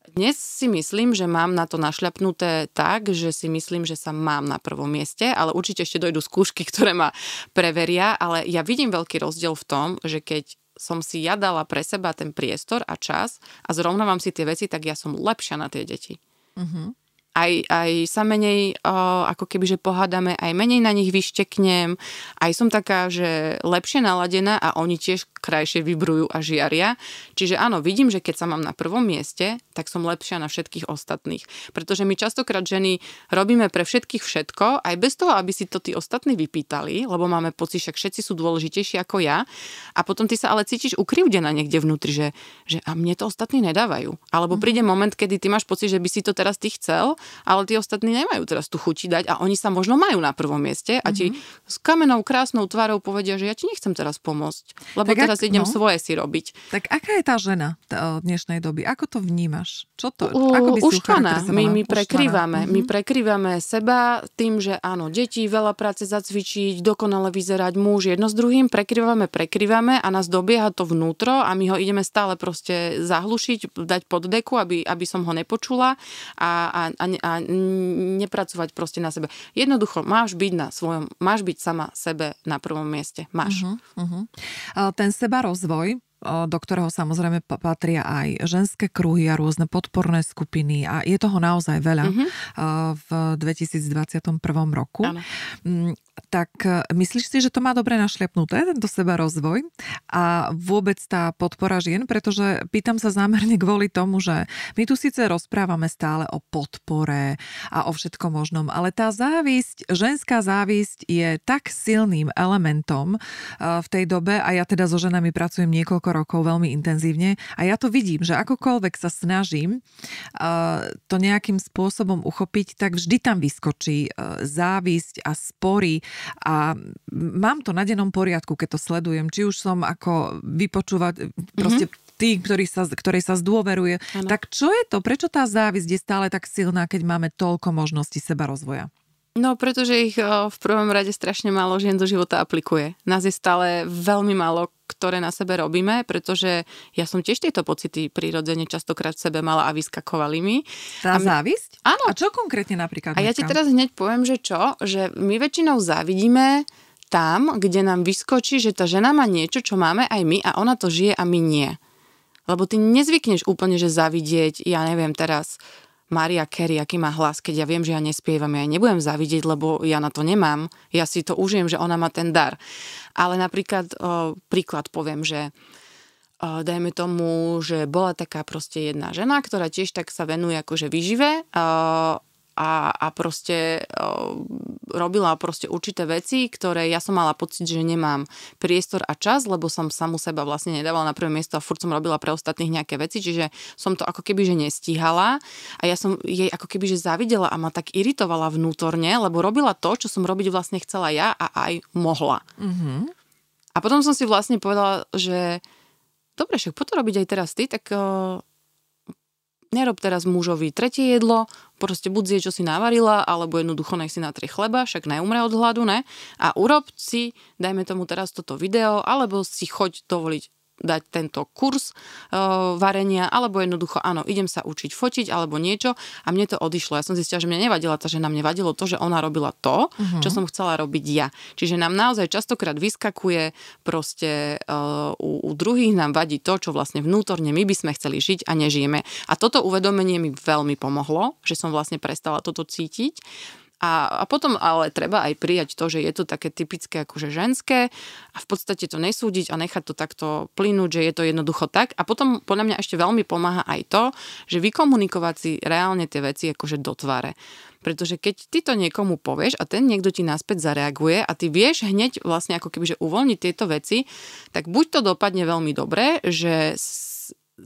Dnes si myslím, že mám na to našľapnuté tak, že si myslím, že sa mám na prvom mieste, ale určite ešte dojdu skúšky, ktoré ma preveria, ale ja vidím veľký rozdiel v tom, že keď som si ja dala pre seba ten priestor a čas a zrovnávam si tie veci, tak ja som lepšia na tie deti. Uh-huh aj, aj sa menej o, ako keby, že pohádame, aj menej na nich vyšteknem, aj som taká, že lepšie naladená a oni tiež krajšie vybrujú a žiaria. Čiže áno, vidím, že keď sa mám na prvom mieste, tak som lepšia na všetkých ostatných. Pretože my častokrát ženy robíme pre všetkých všetko, aj bez toho, aby si to tí ostatní vypýtali, lebo máme pocit, že všetci sú dôležitejší ako ja. A potom ty sa ale cítiš ukrivdená niekde vnútri, že, že a mne to ostatní nedávajú. Alebo príde moment, kedy ty máš pocit, že by si to teraz ty chcel ale tí ostatní nemajú teraz tu chuti dať a oni sa možno majú na prvom mieste a ti mm-hmm. s kamenou krásnou tvárou povedia, že ja ti nechcem teraz pomôcť, lebo tak teraz ak, idem no, svoje si robiť. Tak aká je tá žena dnešnej doby? Ako to vnímaš? Čo to? U, ako by uštvaná. My, my prekrývame. Mm-hmm. My prekrývame seba tým, že áno, deti, veľa práce zacvičiť, dokonale vyzerať muž, jedno s druhým, prekrývame, prekrývame a nás dobieha to vnútro a my ho ideme stále proste zahlušiť, dať pod deku, aby, aby som ho nepočula a, a, a, a nepracovať proste na sebe. Jednoducho, máš byť na svojom, máš byť sama sebe na prvom mieste. Máš. Uh-huh, uh-huh. Ten seba rozvoj, do ktorého samozrejme patria aj ženské kruhy a rôzne podporné skupiny a je toho naozaj veľa mm-hmm. v 2021 roku. Ano. Tak e, myslíš si, že to má dobre našliapnuté, tento seba rozvoj a vôbec tá podpora žien, pretože pýtam sa zámerne kvôli tomu, že my tu síce rozprávame stále o podpore a o všetkom možnom, ale tá závisť, ženská závisť je tak silným elementom e, v tej dobe a ja teda so ženami pracujem niekoľko rokov veľmi intenzívne a ja to vidím, že akokoľvek sa snažím e, to nejakým spôsobom uchopiť, tak vždy tam vyskočí závisť a spory a mám to na dennom poriadku, keď to sledujem. Či už som ako vypočúvať proste mm-hmm tí, ktorí sa, ktorej sa zdôveruje. Ano. Tak čo je to? Prečo tá závisť je stále tak silná, keď máme toľko možností seba rozvoja? No, pretože ich v prvom rade strašne málo žien do života aplikuje. Nás je stále veľmi málo, ktoré na sebe robíme, pretože ja som tiež tieto pocity prirodzene častokrát v sebe mala a vyskakovali mi. Tá a my... závisť? Áno. A čo konkrétne napríklad? A ja ti teraz hneď poviem, že čo? Že my väčšinou závidíme tam, kde nám vyskočí, že tá žena má niečo, čo máme aj my a ona to žije a my nie. Lebo ty nezvykneš úplne, že zavidieť, ja neviem teraz, Maria Carey, aký má hlas, keď ja viem, že ja nespievam, ja nebudem zavidieť, lebo ja na to nemám. Ja si to užijem, že ona má ten dar. Ale napríklad, o, príklad poviem, že o, dajme tomu, že bola taká proste jedna žena, ktorá tiež tak sa venuje akože vyžive o, a, a proste uh, robila proste určité veci, ktoré ja som mala pocit, že nemám priestor a čas, lebo som samu seba vlastne nedávala na prvé miesto a furt som robila pre ostatných nejaké veci, čiže som to ako keby, že nestíhala a ja som jej ako keby, že zavidela a ma tak iritovala vnútorne, lebo robila to, čo som robiť vlastne chcela ja a aj mohla. Mm-hmm. A potom som si vlastne povedala, že dobre, však poďme robiť aj teraz ty, tak uh, nerob teraz mužovi tretie jedlo, proste buď zje, čo si navarila, alebo jednoducho nech si natrie chleba, však neumre od hladu, ne? A urob si, dajme tomu teraz toto video, alebo si choď dovoliť dať tento kurz uh, varenia, alebo jednoducho áno, idem sa učiť fotiť alebo niečo a mne to odišlo. Ja som zistila, že mne nevadila tá žena, mne vadilo to, že ona robila to, uh-huh. čo som chcela robiť ja. Čiže nám naozaj častokrát vyskakuje proste uh, u, u druhých nám vadí to, čo vlastne vnútorne my by sme chceli žiť a nežijeme. A toto uvedomenie mi veľmi pomohlo, že som vlastne prestala toto cítiť a, a potom ale treba aj prijať to, že je to také typické akože ženské a v podstate to nesúdiť a nechať to takto plynúť, že je to jednoducho tak. A potom podľa mňa ešte veľmi pomáha aj to, že vykomunikovať si reálne tie veci akože do tváre. Pretože keď ty to niekomu povieš a ten niekto ti naspäť zareaguje a ty vieš hneď vlastne ako keby, že uvoľniť tieto veci, tak buď to dopadne veľmi dobre, že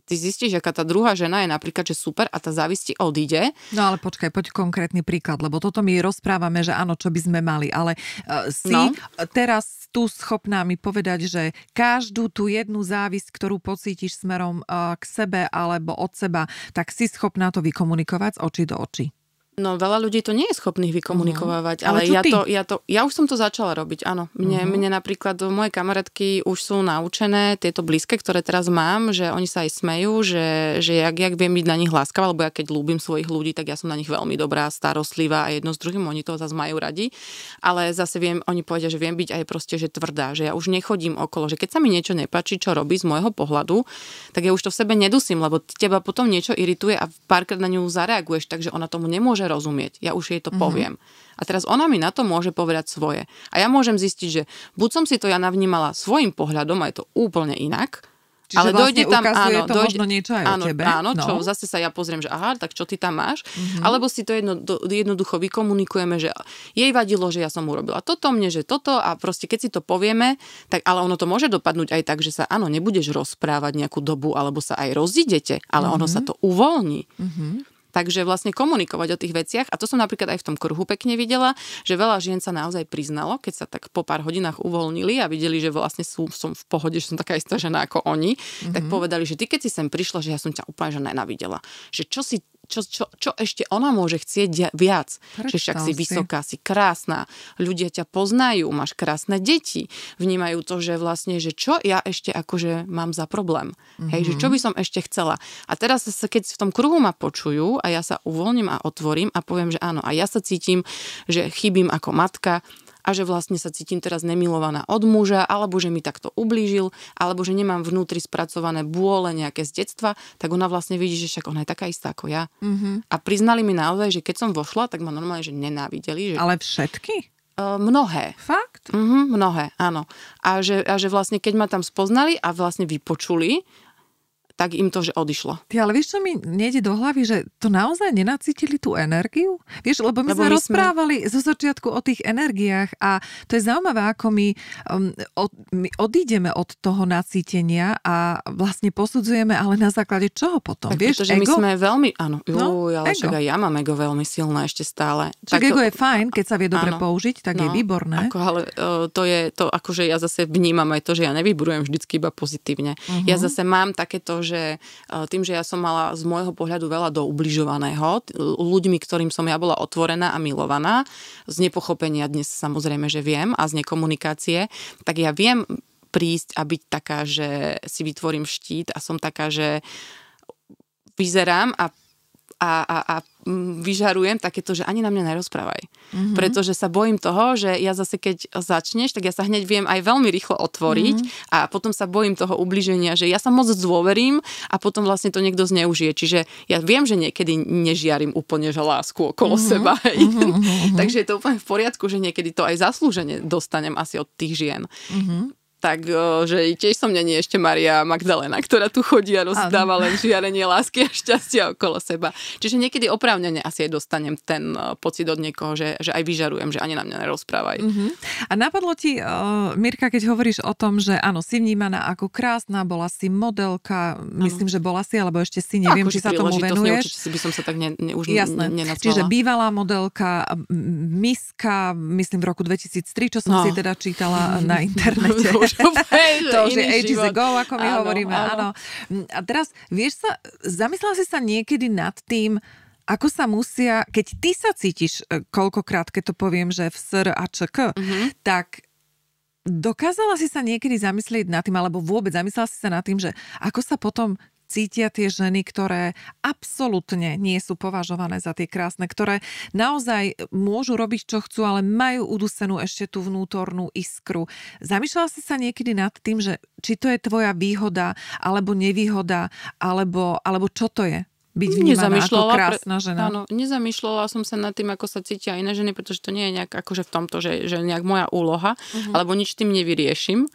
ty zistíš, aká tá druhá žena je napríklad, že super a tá závisti odíde. No ale počkaj, poď konkrétny príklad, lebo toto my rozprávame, že áno, čo by sme mali, ale uh, si no. teraz tu schopná mi povedať, že každú tú jednu závisť, ktorú pocítiš smerom uh, k sebe alebo od seba, tak si schopná to vykomunikovať z očí do očí. No veľa ľudí to nie je schopných vykomunikovať, uh-huh. ale, ale ja, to, ja, to, ja už som to začala robiť, áno. Mne, uh-huh. mne napríklad moje kamarátky už sú naučené, tieto blízke, ktoré teraz mám, že oni sa aj smejú, že, že jak, jak viem byť na nich láskavá, lebo ja keď ľúbim svojich ľudí, tak ja som na nich veľmi dobrá, starostlivá a jedno s druhým, oni to zase majú radi. Ale zase viem, oni povedia, že viem byť aj proste, že tvrdá, že ja už nechodím okolo, že keď sa mi niečo nepačí, čo robí z môjho pohľadu, tak ja už to v sebe nedusím, lebo teba potom niečo irituje a párkrát na ňu zareaguješ, takže ona tomu nemôže môže rozumieť. Ja už jej to mm-hmm. poviem. A teraz ona mi na to môže povedať svoje. A ja môžem zistiť, že buď som si to ja navnímala svojim pohľadom a je to úplne inak, Čiže ale vlastne dojde tam, áno, to dojde, možno niečo aj áno, tebe. Áno, no. čo zase sa ja pozriem, že aha, tak čo ty tam máš? Mm-hmm. Alebo si to jedno, jednoducho vykomunikujeme, že jej vadilo, že ja som urobila toto, mne, že toto a proste keď si to povieme, tak ale ono to môže dopadnúť aj tak, že sa áno, nebudeš rozprávať nejakú dobu alebo sa aj rozidete, ale mm-hmm. ono sa to uvoľní. Mm-hmm. Takže vlastne komunikovať o tých veciach a to som napríklad aj v tom kruhu pekne videla, že veľa žien sa naozaj priznalo, keď sa tak po pár hodinách uvoľnili a videli, že vlastne sú, som v pohode, že som taká istá žena ako oni, mm-hmm. tak povedali, že ty keď si sem prišla, že ja som ťa úplne že nenavidela. Že čo si čo, čo, čo ešte ona môže chcieť viac. Že však si vysoká, si krásna, ľudia ťa poznajú, máš krásne deti, vnímajú to, že vlastne, že čo ja ešte akože mám za problém. Mm-hmm. Hej, že čo by som ešte chcela. A teraz, keď v tom kruhu ma počujú a ja sa uvoľním a otvorím a poviem, že áno, a ja sa cítim, že chybím ako matka, a že vlastne sa cítim teraz nemilovaná od muža, alebo že mi takto ublížil, alebo že nemám vnútri spracované bôle nejaké z detstva, tak ona vlastne vidí, že však ona je taká istá ako ja. Mm-hmm. A priznali mi naozaj, že keď som vošla, tak ma normálne, že nenávideli. Že... Ale všetky? Mnohé. Fakt? Uh-huh, mnohé, áno. A že, a že vlastne keď ma tam spoznali a vlastne vypočuli, tak im to, že odišlo. Ty, ale vieš, čo mi nejde do hlavy, že to naozaj nenacítili tú energiu? Vieš, lebo my lebo sme my rozprávali sme... zo začiatku o tých energiách a to je zaujímavé, ako my, um, od, my odídeme od toho nacítenia a vlastne posudzujeme, ale na základe čoho potom? Tak vieš, pretože ego? my sme veľmi, áno, jú, no, ale ego. však aj ja mám ego veľmi silné ešte stále. Čiže tak, ego je fajn, keď sa vie dobre áno, použiť, tak no, je výborné. Ako, ale uh, to je to, akože ja zase vnímam aj to, že ja nevyburujem vždycky iba pozitívne. Uh-huh. Ja zase mám takéto že e, tým, že ja som mala z môjho pohľadu veľa do ubližovaného, ľuďmi, ktorým som ja bola otvorená a milovaná, z nepochopenia dnes samozrejme, že viem a z nekomunikácie, tak ja viem prísť a byť taká, že si vytvorím štít a som taká, že vyzerám a a, a, a vyžarujem takéto, že ani na mňa nerozprávaj. Mm-hmm. Pretože sa bojím toho, že ja zase keď začneš, tak ja sa hneď viem aj veľmi rýchlo otvoriť mm-hmm. a potom sa bojím toho ubliženia, že ja sa moc zdôverím a potom vlastne to niekto zneužije. Čiže ja viem, že niekedy nežiarím úplne že lásku okolo mm-hmm. seba. Mm-hmm. Takže je to úplne v poriadku, že niekedy to aj zaslúžene dostanem asi od tých žien. Mm-hmm tak že tiež som není ešte Maria Magdalena, ktorá tu chodí a rozdáva len žiarenie lásky a šťastia okolo seba. Čiže niekedy oprávnene asi aj dostanem ten pocit od niekoho, že, že aj vyžarujem, že ani na mňa nerozprávaj. Uh-huh. A napadlo ti, uh, Mirka, keď hovoríš o tom, že áno, si vnímaná ako krásna, bola si modelka, ano. myslím, že bola si, alebo ešte si, neviem, či sa tomu venuješ. Určite si by som sa tak ne, ne, už Jasné. nenacvala. Čiže bývalá modelka, miska, myslím v roku 2003, čo som no. si teda čítala na internete. to už je ages život. ago, ako my áno, hovoríme. Áno. áno. A teraz, vieš sa, zamyslela si sa niekedy nad tým, ako sa musia, keď ty sa cítiš, e, koľkokrát, keď to poviem, že v SR a ČK, mm-hmm. tak dokázala si sa niekedy zamyslieť nad tým, alebo vôbec zamyslela si sa nad tým, že ako sa potom cítia tie ženy, ktoré absolútne nie sú považované za tie krásne, ktoré naozaj môžu robiť, čo chcú, ale majú udusenú ešte tú vnútornú iskru. Zamýšľala si sa niekedy nad tým, že či to je tvoja výhoda, alebo nevýhoda, alebo, alebo čo to je? byť vnímaná ako krásna žena. Áno, nezamýšľala som sa nad tým, ako sa cítia iné ženy, pretože to nie je nejak akože v tomto, že, že nejak moja úloha, uh-huh. alebo nič tým nevyriešim,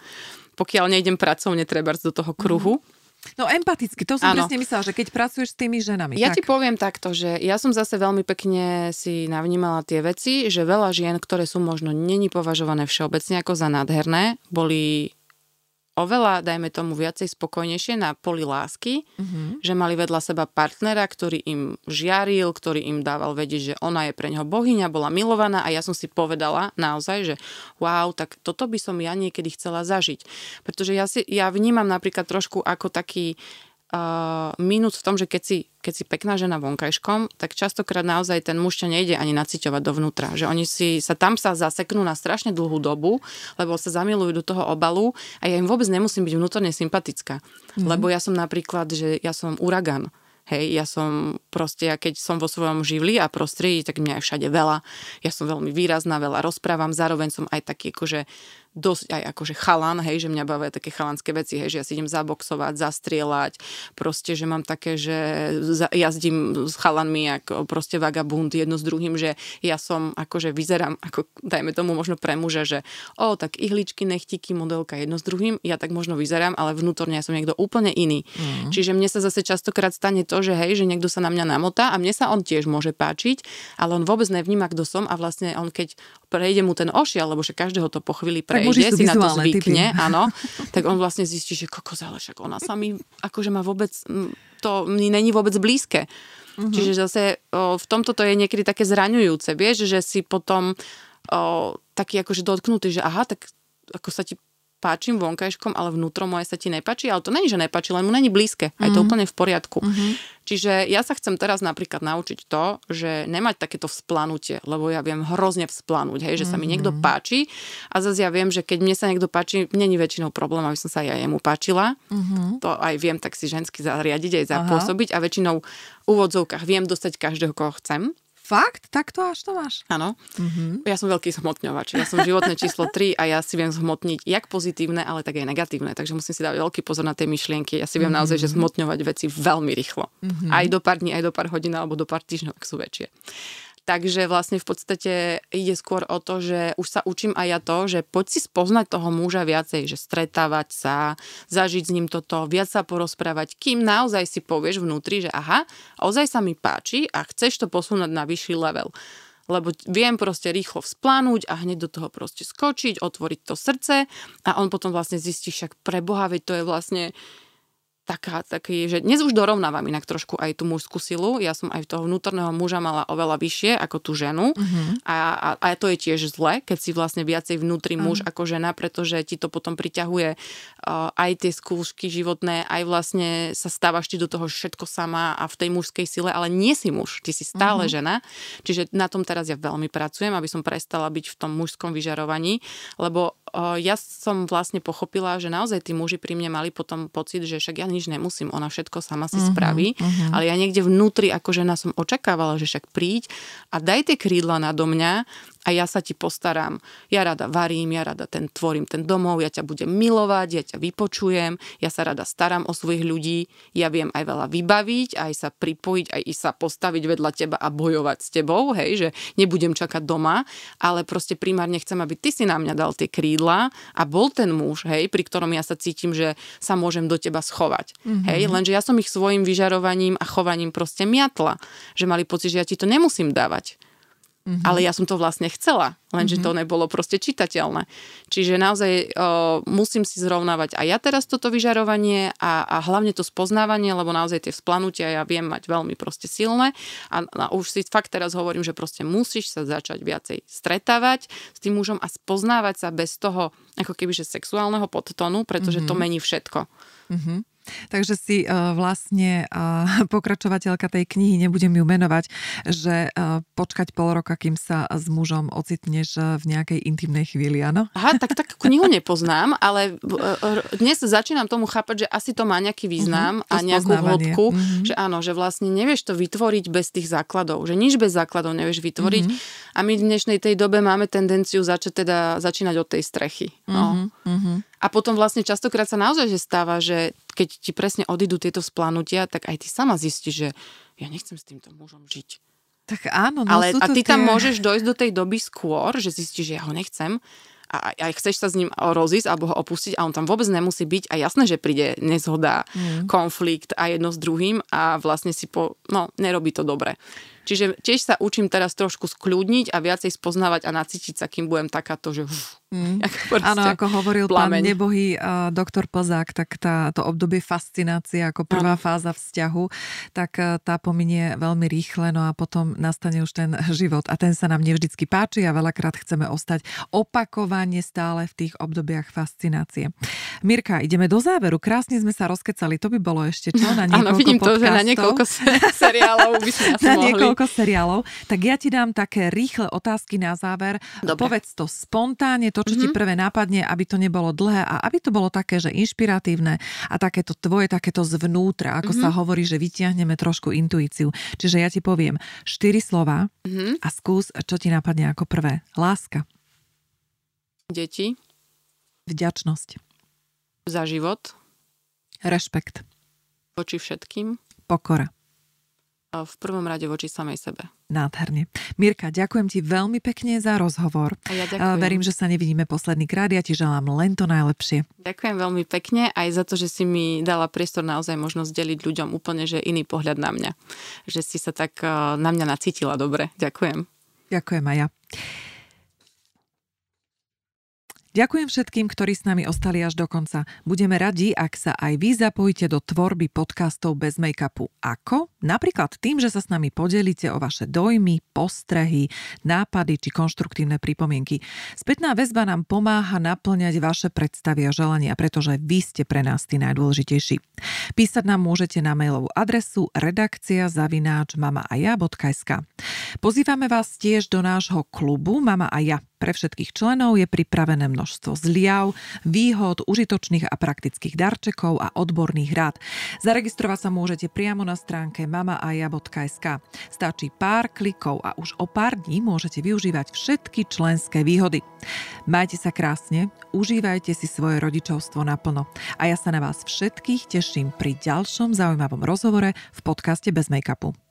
pokiaľ nejdem pracovne treba do toho kruhu. Uh-huh. No empaticky, to som ano. presne myslela, že keď pracuješ s tými ženami. Ja tak. ti poviem takto, že ja som zase veľmi pekne si navnímala tie veci, že veľa žien, ktoré sú možno není považované všeobecne ako za nádherné, boli oveľa, dajme tomu, viacej spokojnejšie na poli lásky, mm-hmm. že mali vedľa seba partnera, ktorý im žiaril, ktorý im dával vedieť, že ona je pre neho bohyňa, bola milovaná a ja som si povedala naozaj, že wow, tak toto by som ja niekedy chcela zažiť. Pretože ja, si, ja vnímam napríklad trošku ako taký uh, minus v tom, že keď si keď si pekná žena vonkajškom, tak častokrát naozaj ten muž ťa nejde ani naciťovať dovnútra. Že oni si sa tam sa zaseknú na strašne dlhú dobu, lebo sa zamilujú do toho obalu a ja im vôbec nemusím byť vnútorne sympatická. Mm. Lebo ja som napríklad, že ja som uragan. Hej, ja som proste, ja keď som vo svojom živli a prostredí, tak mňa je všade veľa. Ja som veľmi výrazná, veľa rozprávam, zároveň som aj taký akože dosť aj akože chalan, hej, že mňa bavia také chalanské veci, hej, že ja si idem zaboxovať, zastrieľať, proste, že mám také, že jazdím s chalanmi ako proste vagabund jedno s druhým, že ja som akože vyzerám ako, dajme tomu možno pre muža, že o, tak ihličky, nechtiky, modelka jedno s druhým, ja tak možno vyzerám, ale vnútorne ja som niekto úplne iný. Mm. Čiže mne sa zase častokrát stane to, že hej, že niekto sa na mňa namotá a mne sa on tiež môže páčiť, ale on vôbec nevníma, kto som a vlastne on keď prejde mu ten ošial, lebo že každého to po chvíli prejde, prejde, si na to zvykne, typy. áno, tak on vlastne zistí, že kokos, ale však ona sa mi, akože má vôbec, to mi není vôbec blízke. Uh-huh. Čiže zase o, v tomto to je niekedy také zraňujúce, vieš, že si potom o, taký akože dotknutý, že aha, tak ako sa ti páčim vonkajškom, ale vnútro moje sa ti nepáči, ale to není, že nepáči, len mu není blízke. je to mhm. úplne v poriadku. Mm-hmm. Čiže ja sa chcem teraz napríklad naučiť to, že nemať takéto vzplanutie, lebo ja viem hrozne vzplanúť, hej, že sa mi niekto mhm. páči a zase ja viem, že keď mne sa niekto páči, není väčšinou problém, aby som sa ja jemu páčila. Mm-hmm. To aj viem tak si žensky zariadiť, aj zapôsobiť Aha. a väčšinou v úvodzovkách viem dostať každého, koho chcem. Fakt? Tak to až to máš? Áno. Mm-hmm. Ja som veľký zhmotňovač. Ja som životné číslo 3 a ja si viem zhmotniť jak pozitívne, ale tak aj negatívne. Takže musím si dať veľký pozor na tie myšlienky. Ja si viem mm-hmm. naozaj že zhmotňovať veci veľmi rýchlo. Mm-hmm. Aj do pár dní, aj do pár hodín alebo do pár týždňov, ak sú väčšie. Takže vlastne v podstate ide skôr o to, že už sa učím aj ja to, že poď si spoznať toho muža viacej, že stretávať sa, zažiť s ním toto, viac sa porozprávať, kým naozaj si povieš vnútri, že aha, ozaj sa mi páči a chceš to posunúť na vyšší level. Lebo viem proste rýchlo vzplánúť a hneď do toho proste skočiť, otvoriť to srdce a on potom vlastne zistí však pre Boha, veď to je vlastne taká, taký, že dnes už dorovnávam inak trošku aj tú mužskú silu. Ja som aj toho vnútorného muža mala oveľa vyššie ako tú ženu uh-huh. a, a, a to je tiež zle, keď si vlastne viacej vnútri muž uh-huh. ako žena, pretože ti to potom priťahuje uh, aj tie skúšky životné, aj vlastne sa stávaš ti do toho všetko sama a v tej mužskej sile, ale nie si muž, ty si stále uh-huh. žena. Čiže na tom teraz ja veľmi pracujem, aby som prestala byť v tom mužskom vyžarovaní, lebo ja som vlastne pochopila, že naozaj tí muži pri mne mali potom pocit, že však ja nič nemusím, ona všetko sama si uh-huh, spraví, uh-huh. ale ja niekde vnútri ako žena som očakávala, že však príď a daj tie krídla nado mňa a ja sa ti postaram. Ja rada varím, ja rada ten, tvorím ten domov, ja ťa budem milovať, ja ťa vypočujem, ja sa rada starám o svojich ľudí, ja viem aj veľa vybaviť, aj sa pripojiť, aj sa postaviť vedľa teba a bojovať s tebou, hej, že nebudem čakať doma, ale proste primárne chcem, aby ty si na mňa dal tie krídla a bol ten muž, hej, pri ktorom ja sa cítim, že sa môžem do teba schovať. Mm-hmm. Hej, lenže ja som ich svojim vyžarovaním a chovaním proste miatla, že mali pocit, že ja ti to nemusím dávať. Mm-hmm. Ale ja som to vlastne chcela, lenže mm-hmm. to nebolo proste čitateľné. Čiže naozaj o, musím si zrovnávať aj ja teraz toto vyžarovanie a, a hlavne to spoznávanie, lebo naozaj tie vzplanutia ja viem mať veľmi proste silné a, a už si fakt teraz hovorím, že proste musíš sa začať viacej stretávať s tým mužom a spoznávať sa bez toho ako keby že sexuálneho podtonu, pretože mm-hmm. to mení všetko. Mm-hmm. Takže si uh, vlastne pokračovateľka tej knihy, nebudem ju menovať, že uh, počkať pol roka, kým sa s mužom ocitneš v nejakej intimnej chvíli, áno? Aha, tak tak knihu nepoznám, ale dnes začínam tomu chápať, že asi to má nejaký význam uh-huh, a nejakú hĺbku, uh-huh. že áno, že vlastne nevieš to vytvoriť bez tých základov, že nič bez základov nevieš vytvoriť uh-huh. a my v dnešnej tej dobe máme tendenciu začať teda začínať od tej strechy. No. Uh-huh, uh-huh. A potom vlastne častokrát sa naozaj že stáva, že keď ti presne odídu tieto splanutia, tak aj ty sama zistíš, že ja nechcem s týmto mužom žiť. Tak áno, no Ale, a ty tie... tam môžeš dojsť do tej doby skôr, že zistíš, že ja ho nechcem a aj chceš sa s ním rozísť alebo ho opustiť a on tam vôbec nemusí byť a jasné, že príde nezhoda, mm. konflikt a jedno s druhým a vlastne si po, no, nerobí to dobre. Čiže tiež sa učím teraz trošku skľudniť a viacej spoznávať a nacítiť sa, kým budem takáto, že... Mm. Áno, ako hovoril plameň. pán nebohý uh, doktor Plzák, tak tá, to obdobie fascinácie ako prvá ano. fáza vzťahu, tak uh, tá pominie veľmi rýchle, no a potom nastane už ten život a ten sa nám nevždycky páči a veľakrát chceme ostať opakovane stále v tých obdobiach fascinácie. Mirka, ideme do záveru. Krásne sme sa rozkecali, to by bolo ešte čo na niekoľko Áno, vidím podcastov. to, že na niekoľko seriálov by sme na mohli niekoľko seriálov, tak ja ti dám také rýchle otázky na záver. Dobre. Povedz to spontánne, to, čo mm-hmm. ti mhm. prvé nápadne, aby to nebolo dlhé a aby to bolo také, že inšpiratívne a takéto tvoje, takéto zvnútra, ako mm-hmm. sa hovorí, že vyťahneme trošku intuíciu. Čiže ja ti poviem štyri slova mm-hmm. a skús, čo ti napadne ako prvé. Láska. Deti. Vďačnosť. Za život. Rešpekt. Voči všetkým. Pokora v prvom rade voči samej sebe. Nádherne. Mirka, ďakujem ti veľmi pekne za rozhovor. A ja ďakujem. Verím, že sa nevidíme posledný krát. Ja ti želám len to najlepšie. Ďakujem veľmi pekne aj za to, že si mi dala priestor naozaj možnosť deliť ľuďom úplne že iný pohľad na mňa. Že si sa tak na mňa nacítila dobre. Ďakujem. Ďakujem aj ja. Ďakujem všetkým, ktorí s nami ostali až do konca. Budeme radi, ak sa aj vy zapojíte do tvorby podcastov bez make-upu. Ako? Napríklad tým, že sa s nami podelíte o vaše dojmy, postrehy, nápady či konštruktívne pripomienky. Spätná väzba nám pomáha naplňať vaše predstavy a želania, pretože vy ste pre nás tí najdôležitejší. Písať nám môžete na mailovú adresu redakcia zavináč mamaaja.sk. Pozývame vás tiež do nášho klubu Mama a ja. Pre všetkých členov je pripravené množstvo zliav, výhod, užitočných a praktických darčekov a odborných rád. Zaregistrovať sa môžete priamo na stránke mamaaja.sk. Stačí pár klikov a už o pár dní môžete využívať všetky členské výhody. Majte sa krásne, užívajte si svoje rodičovstvo naplno. A ja sa na vás všetkých teším pri ďalšom zaujímavom rozhovore v podcaste Bez make-upu.